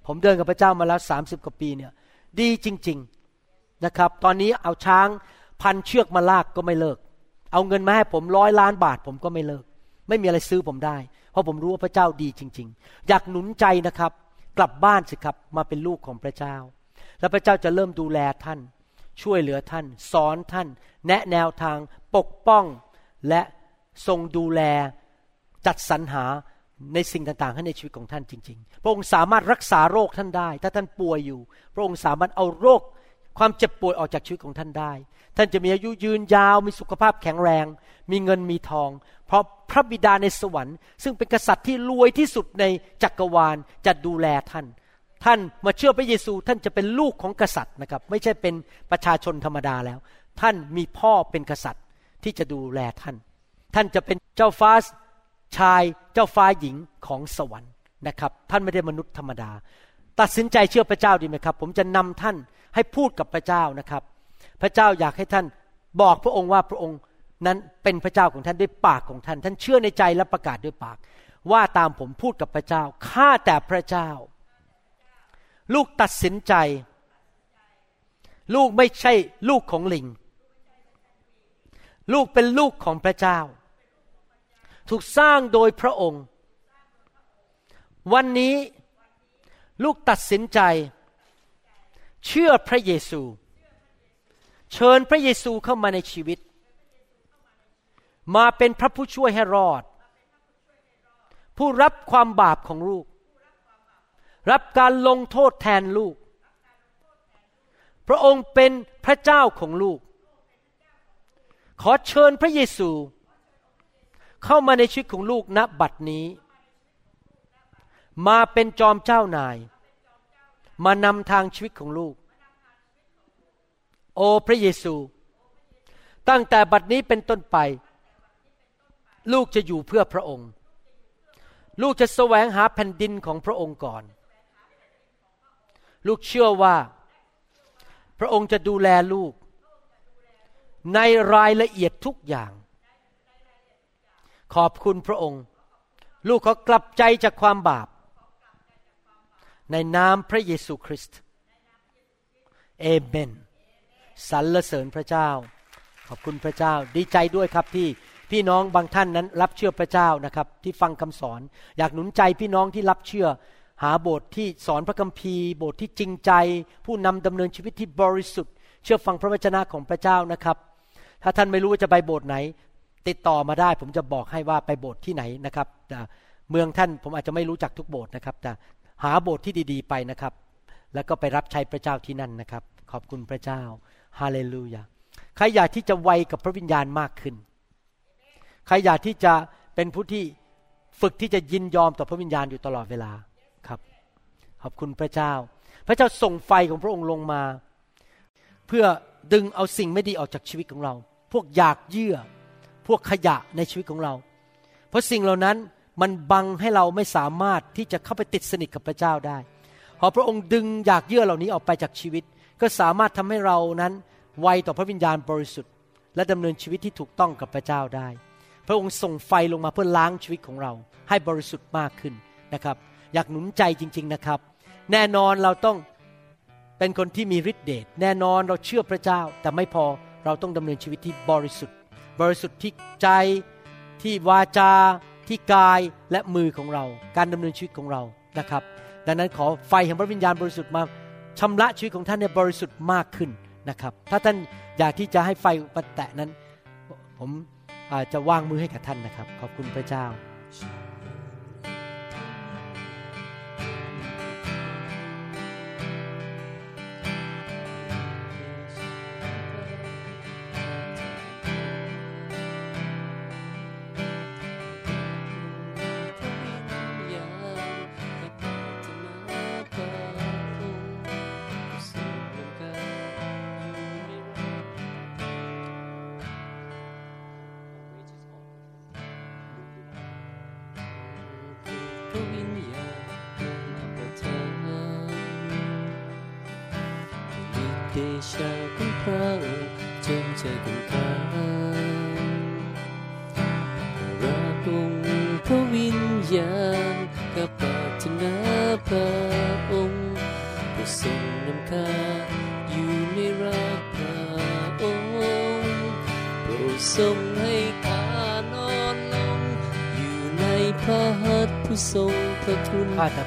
ผมเดินกับพระเจ้ามาแล้วสามสิบกว่าปีเนี่ย ดีจริง ๆนะครับ ตอนนี้เอาช้างพันเชือกมาลากก็ไม่เลิก เอาเงินมาให้ผมร้อยล้านบาทผมก็ไม่เลิก ไม่มีอะไรซื้อผมได้ เพราะผมรู้ว่าพระเจ้าดีจริง ๆ อยากหนุนใจนะครับ กลับบ้านสิครับมาเป็นลูกของพระเจ้า แล้วพระเจ้าจะเริ่มดูแลท่าน ช่วยเหลือท่าน สอนท่าน แนะแนวทางปกป้องและทรงดูแลจัดสรรหาในสิ่งต่างๆให้ในชีวิตของท่านจริง ๆ พระองค์สามารถรักษาโรคท่านได้ ถ้าท่านป่วยอยู่ พระองค์สามารถเอาโรคความเจ็บป่วยออกจากชีวิตของท่านได้ ท่านจะมีอายุยืนยาว มีสุขภาพแข็งแรง มีเงินมีทอง เพราะพระบิดาในสวรรค์ ซึ่งเป็นกษัตริย์ที่รวยที่สุดในจักรวาลจะดูแลท่าน ท่านมาเชื่อพระเยซูท่านจะเป็นลูกของกษัตริย์นะครับ ไม่ใช่เป็นประชาชนธรรมดาแล้ว ท่านมีพ่อเป็นกษัตริย์ที่จะดูแลท่าน ท่านจะเป็นเจ้าฟ้าชายเจ้าฟ้าหญิงของสวรรค์นะครับ ท่านไม่ได้มนุษย์ธรรมดา ตัดสินใจเชื่อพระเจ้าดีไหมครับ ผมจะนำท่านให้พูดกับพระเจ้านะครับ พระเจ้าอยากให้ท่านบอกพระองค์ว่าพระองค์นั้นเป็นพระเจ้าของท่านด้วยปากของท่าน ท่านเชื่อในใจและประกาศด้วยปาก ว่าตามผมพูดกับพระเจ้าข้าแต่พระเจ้า ลูกตัดสินใจ ลูกไม่ใช่ลูกของลิง ลูกเป็นลูกของพระเจ้า ถูกสร้างโดยพระองค์ วันนี้ลูกตัดสินใจ เชื่อพระเยซู เชิญพระเยซูเข้ามาในชีวิต มาเป็นพระผู้ช่วยให้รอด ผู้รับความบาปของลูก รับการลงโทษแทนลูก พระองค์เป็นพระเจ้าของลูก ขอเชิญพระเยซู เข้ามาในชีวิตของลูกณบัดนี้ มาเป็นจอมเจ้านาย มานำทางชีวิตของลูก โอพระเยซู ตั้งแต่บัดนี้เป็นต้นไป ลูกจะอยู่เพื่อพระองค์ลูกจะแสวงหาแผ่นดินของพระองค์ก่อน ลูกเชื่อว่า พระองค์จะดูแลลูก ในรายละเอียดทุกอย่าง ขอบคุณพระองค์ ลูกขอกลับใจจากความบาป ในนามพระเยซูคริสต์เอเมนสรรเสริญพระเจ้า ขอบคุณพระเจ้า ดีใจด้วยครับที่พี่น้องบางท่านนั้นรับเชื่อพระเจ้านะครับ ที่ฟังคำสอน อยากหนุนใจพี่น้องที่รับเชื่อ หาโบสถ์ที่สอนพระคัมภีร์ โบสถ์ที่จริงใจ ผู้นำดำเนินชีวิตที่บริสุทธิ์ เชื่อฟังพระวจนะของพระเจ้านะครับ ถ้าท่านไม่รู้ว่าจะไปโบสถ์ไหน ติดต่อมาได้ ผมจะบอกให้ว่าไปโบสถ์ที่ไหนนะครับแต่เมืองท่านผมอาจจะไม่รู้จักทุกโบสถ์นะครับ แต่หาโบสถ์ที่ดีๆไปนะครับ แล้วก็ไปรับใช้พระเจ้าที่นั่นนะครับ ขอบคุณพระเจ้าฮาเลลูยาใครอยากที่จะไวกับพระวิญญาณมากขึ้น ใครอยากที่จะเป็นผู้ที่ฝึกที่จะยินยอมต่อพระวิญญาณอยู่ตลอดเวลา ขอบคุณพระเจ้า พระเจ้าส่งไฟของพระองค์ลงมา เพื่อดึงเอาสิ่งไม่ดีออกจากชีวิตของเรา พวกอยากเยื่อ พวกขยะในชีวิตของเรา เพราะสิ่งเหล่านั้นมันบังให้เราไม่สามารถที่จะเข้าไปติดสนิทกับพระเจ้าได้ พอพระองค์ดึงอยากเยื่อเหล่านี้ออกไปจากชีวิต ก็สามารถทำให้เรานั้นไวต่อพระวิญญาณบริสุทธิ์ และดำเนินชีวิตที่ถูกต้องกับพระเจ้าได้ พระองค์ส่งไฟลงมาเพื่อล้างชีวิตของเรา ให้บริสุทธิ์มากขึ้นนะครับ อยากหนุนใจจริง ๆนะครับ แน่นอนเราต้องเป็นคนที่มีฤทธิเดชแน่นอนเราเชื่อพระเจ้า แต่ไม่พอเราต้องดำเนินชีวิตที่บริสุทธิ์ บริสุทธิ์ที่ใจที่วาจาที่กายและมือของเรา การดำเนินชีวิตของเรานะครับ ดังนั้นขอไฟแห่งพระวิญญาณบริสุทธิ์มาชำระชีวิตของท่านในบริสุทธิ์มากขึ้นนะครับ ถ้าท่านอยากที่จะให้ไฟมาแตะนั้น ผมอาจจะวางมือให้กับท่านนะครับ ขอบคุณพระเจ้า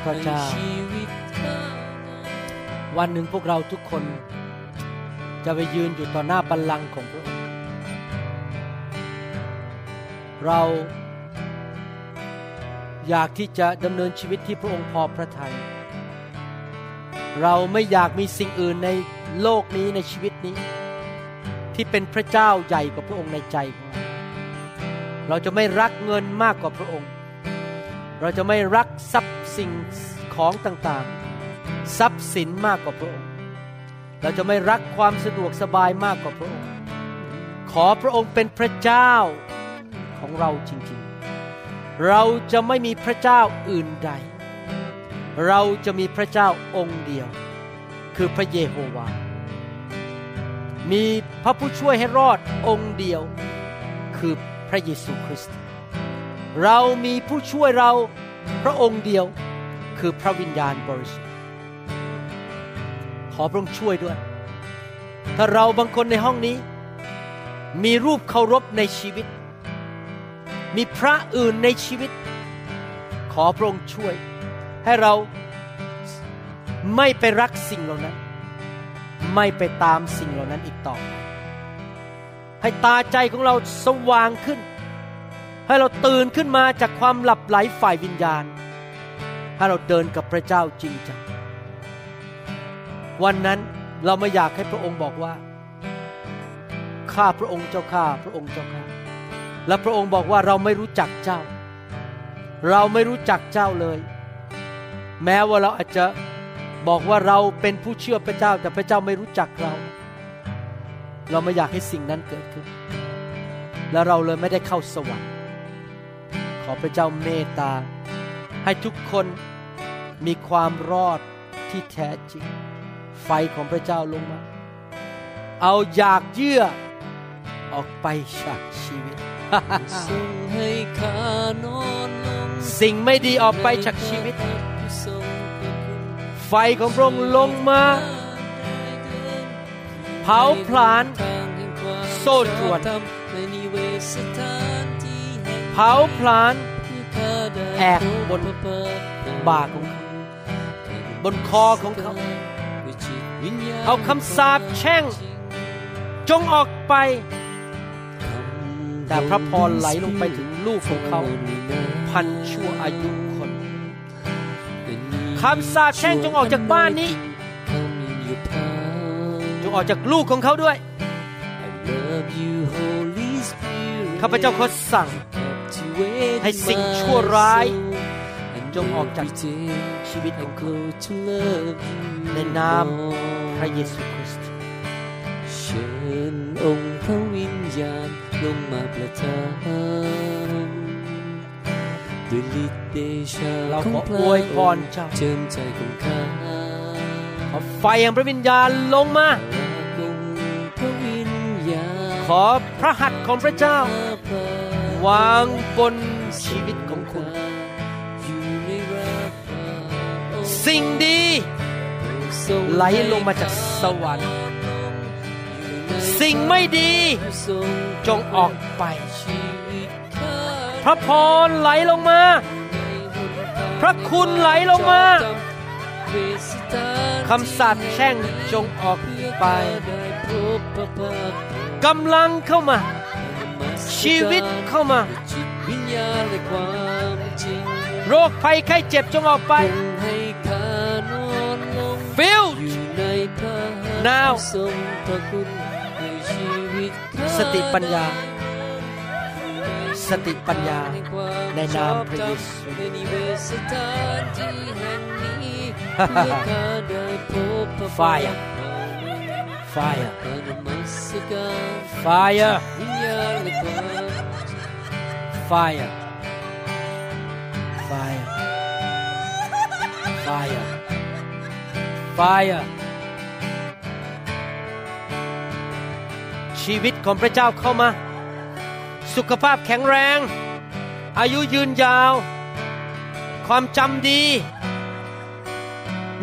พระเจ้าให้ชีวิตข้า วันหนึ่งพวกเราทุกคนจะไปยืนอยู่ต่อหน้าบัลลังก์ของพระองค์ เราอยากที่จะดำเนินชีวิตที่พระองค์พอพระทยัย เราไม่อยากมีสิ่งอื่นในโลกนี้ในชีวิตนี้ ที่เป็นพระเจ้าใหญ่กว่าพระองค์ในใจของเราเราจะไม่รักเงินมากกว่าพระองค์ เราจะไม่รักทรัพย์ สิ่งของต่างๆ ทรัพย์สินมากกว่าพระองค์ เราจะไม่รักความสะดวกสบายมากกว่าพระองค์ ขอพระองค์เป็นพระเจ้าของเราจริงๆ เราจะไม่มีพระเจ้าอื่นใด เราจะมีพระเจ้าองค์เดียว คือพระเยโฮวา มีพระผู้ช่วยให้รอดองค์เดียว คือพระเยซูคริสต์ เรามีผู้ช่วยเรา พระองค์เดียวคือพระวิญญาณบริสุทธิ์ ขอพระองค์ช่วยด้วย ถ้าเราบางคนในห้องนี้ มีรูปเคารพในชีวิต มีพระอื่นในชีวิต ขอพระองค์ช่วย ให้เราไม่ไปรักสิ่งเหล่านั้น ไม่ไปตามสิ่งเหล่านั้นอีกต่อไปให้ตาใจของเราสว่างขึ้น ให้เราตื่นขึ้นมาจากความหลับไหลฝ่ายวิญญาณ ให้เราเดินกับพระเจ้าจริงจัง วันนั้นเราไม่อยากให้พระองค์บอกว่า ข้าพระองค์เจ้าข้าพระองค์เจ้าข้า และพระองค์บอกว่าเราไม่รู้จักเจ้า เราไม่รู้จักเจ้าเลย แม้ว่าเราอาจจะบอกว่าเราเป็นผู้เชื่อพระเจ้าแต่พระเจ้าไม่รู้จักเรา เราไม่อยากให้สิ่งนั้นเกิดขึ้น และเราเลยไม่ได้เข้าสวรรค์ อพระเจ้าเมตตา ให้ทุกคนมีความรอดที่แท้จริง ไฟของพระเจ้าลงมา เอาอยากเยื่อออกไปจากชีวิต สิ่งไม่ดีออกไปจากชีวิต ไฟของพระองค์ลงมา เผาผลาญโซ่ตรวนาผลาญข้าได้แอกบนบ่าของเขาบนคอของเขา เอาคำสาปแช่ง จงออกไป แต่พระพรไหลลงไปถึงลูกของเขา พันชั่วอายุคนคำสาปแช่งจงออกจากบ้านนี้ จงออกจากลูกของเขาด้วยข้าพเจ้าขอสั่ง ให้สิ่งชั่วร้ายจงออกจากชีวิตของเขาในนามพระเยซูคริสต์เชิญองค์พระวิญญาณลงมาประทานด้วยฤทธิ์เดชาเราของขอพระอวยพรเจ้าเจิมใจของข้าขอไฟแห่งพระวิญญาณลงมาองค์พระวิญญาณขอพระหัตถ์ของพระเจ้าพระ วางบนชีวิตของคุณ สิ่งดีไหลลงมาจากสวรรค์ สิ่งไม่ดีจงออกไป พระพรไหลลงมา พระคุณไหลลงมาคำสาปแช่งจงออกไปกำลังเข้ามา ชีวิตเข้ามาจิตวิญญาณและความจริงโรคภัยไข้เจ็บจงออกไปจงให้ข้านอนลง Filled อยู่ในพระหัตถ์ Now ทรงพระคุณให้ชีวิตข้าสติปัญญาได้สติปัญญาในนามพระเยซูในนิเวศสถานที่แห่งนี้เพื่อข้าได้พบพระ Fire พ Fire ระนมัสการ Fire วิญญาณและความ Fire Fire fire fire ชีวิตของพระเจ้าเข้ามา สุขภาพแข็งแรง อายุยืนยาว ความจำดี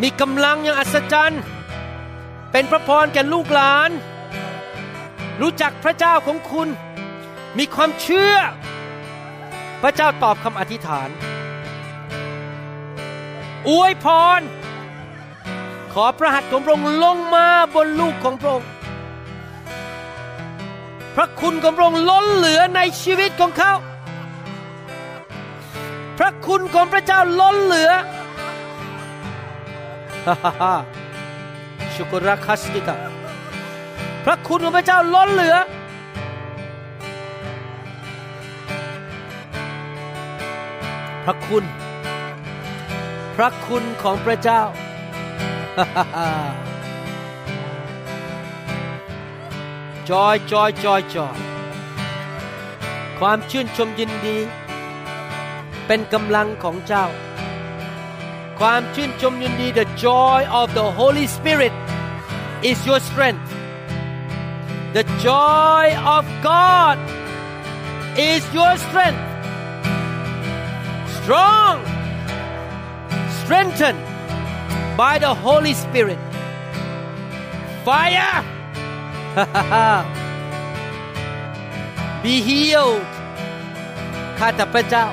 มีกำลังอย่างอัศจรรย์ เป็นพระพรแก่ลูกหลาน รู้จักพระเจ้าของคุณ มีความเชื่อ พระเจ้าตอบคำอธิษฐาน อวยพร ขอพระหัตถ์ของพระองค์ลงมาบนลูกของพระองค์ พระคุณของพระองค์ล้นเหลือในชีวิตของเขา พระคุณของพระเจ้าล้นเหลือ ฮ่าฮ่าฮ่า ชุกรักคัสติกาพระคุณของพระเจ้าล้นเหลือ พระคุณ พระคุณของพระเจ้า จอยจอยจอยจอยความชื่นชมยินดี เป็นกำลังของเจ้า ความชื่นชมยินดี the joy of the Holy Spirit is your strength the joy of God is your strength strong strengthened by the Holy Spirit fire *laughs* be healed ข้าแต่พระเจ้า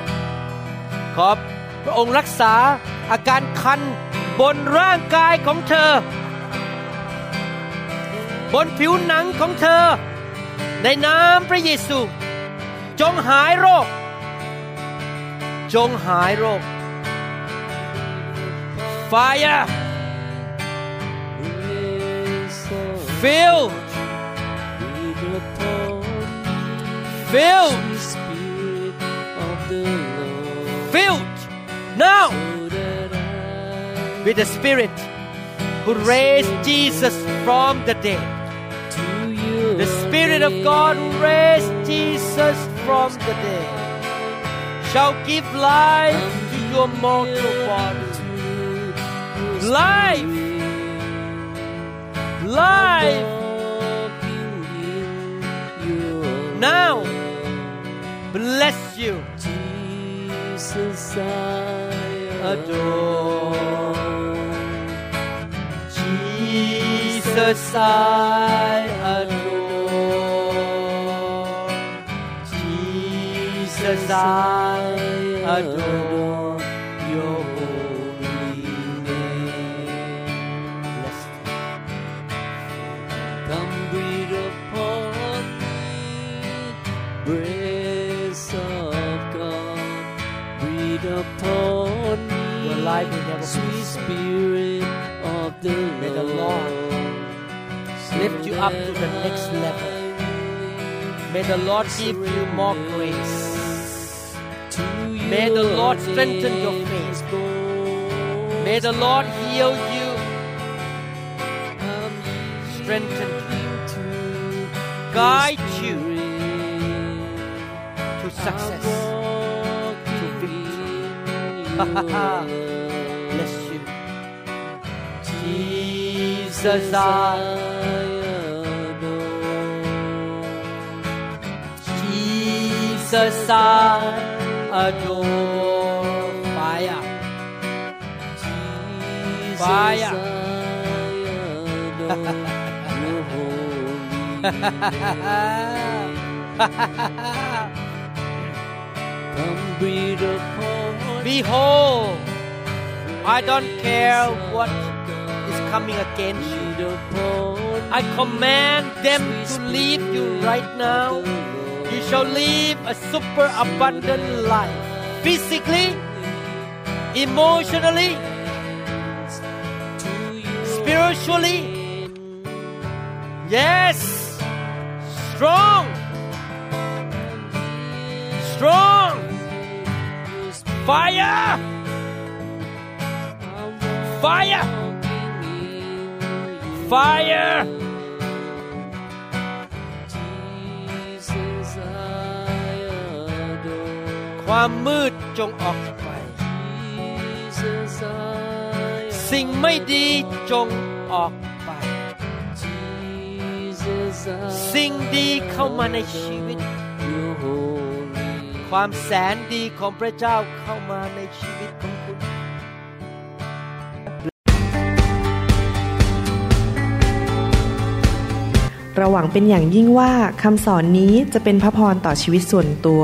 ขอพระองค์รักษา อาการคันบนร่างกายของเธอ บนผิวหนังของเธอ ในนามพระเยซู จงหายโรค จงหายโรค Fire filled filled Spirit of the Lord, filled now so that I with the Spirit who raised Jesus from the dead. The Spirit of God who raised Jesus from the dead shall give life to your mortal body. Life, life now. Bless you, Jesus, I adore. Jesus, I adore. Jesus, I adore your holy name. Bless Come breathe upon me, grace of God. Breathe upon me, Your life will never sweet. Spirit lift you up to the next level. May the Lord give you more grace. May the Lord strengthen your faith. May the Lord heal you, strengthen you, guide you to success, to victory. *laughs* Bless you. Jesus, I, Jesus, I adore fire. Fire. Come breathe upon Behold, I don't care what is coming against you. I command them to leave you right now. You shall live a super abundant life. Physically, emotionally, spiritually. Yes. Strong. Strong. Fire. Fire. Fire. ความมืดจงออกไป สิ่งไม่ดีจงออกไป สิ่งดีเข้ามาในชีวิต ความแสนดีของพระเจ้าเข้ามาในชีวิตของคุณเราหวังเป็นอย่างยิ่งว่าคำสอนนี้จะเป็นพระพรต่อชีวิตส่วนตัว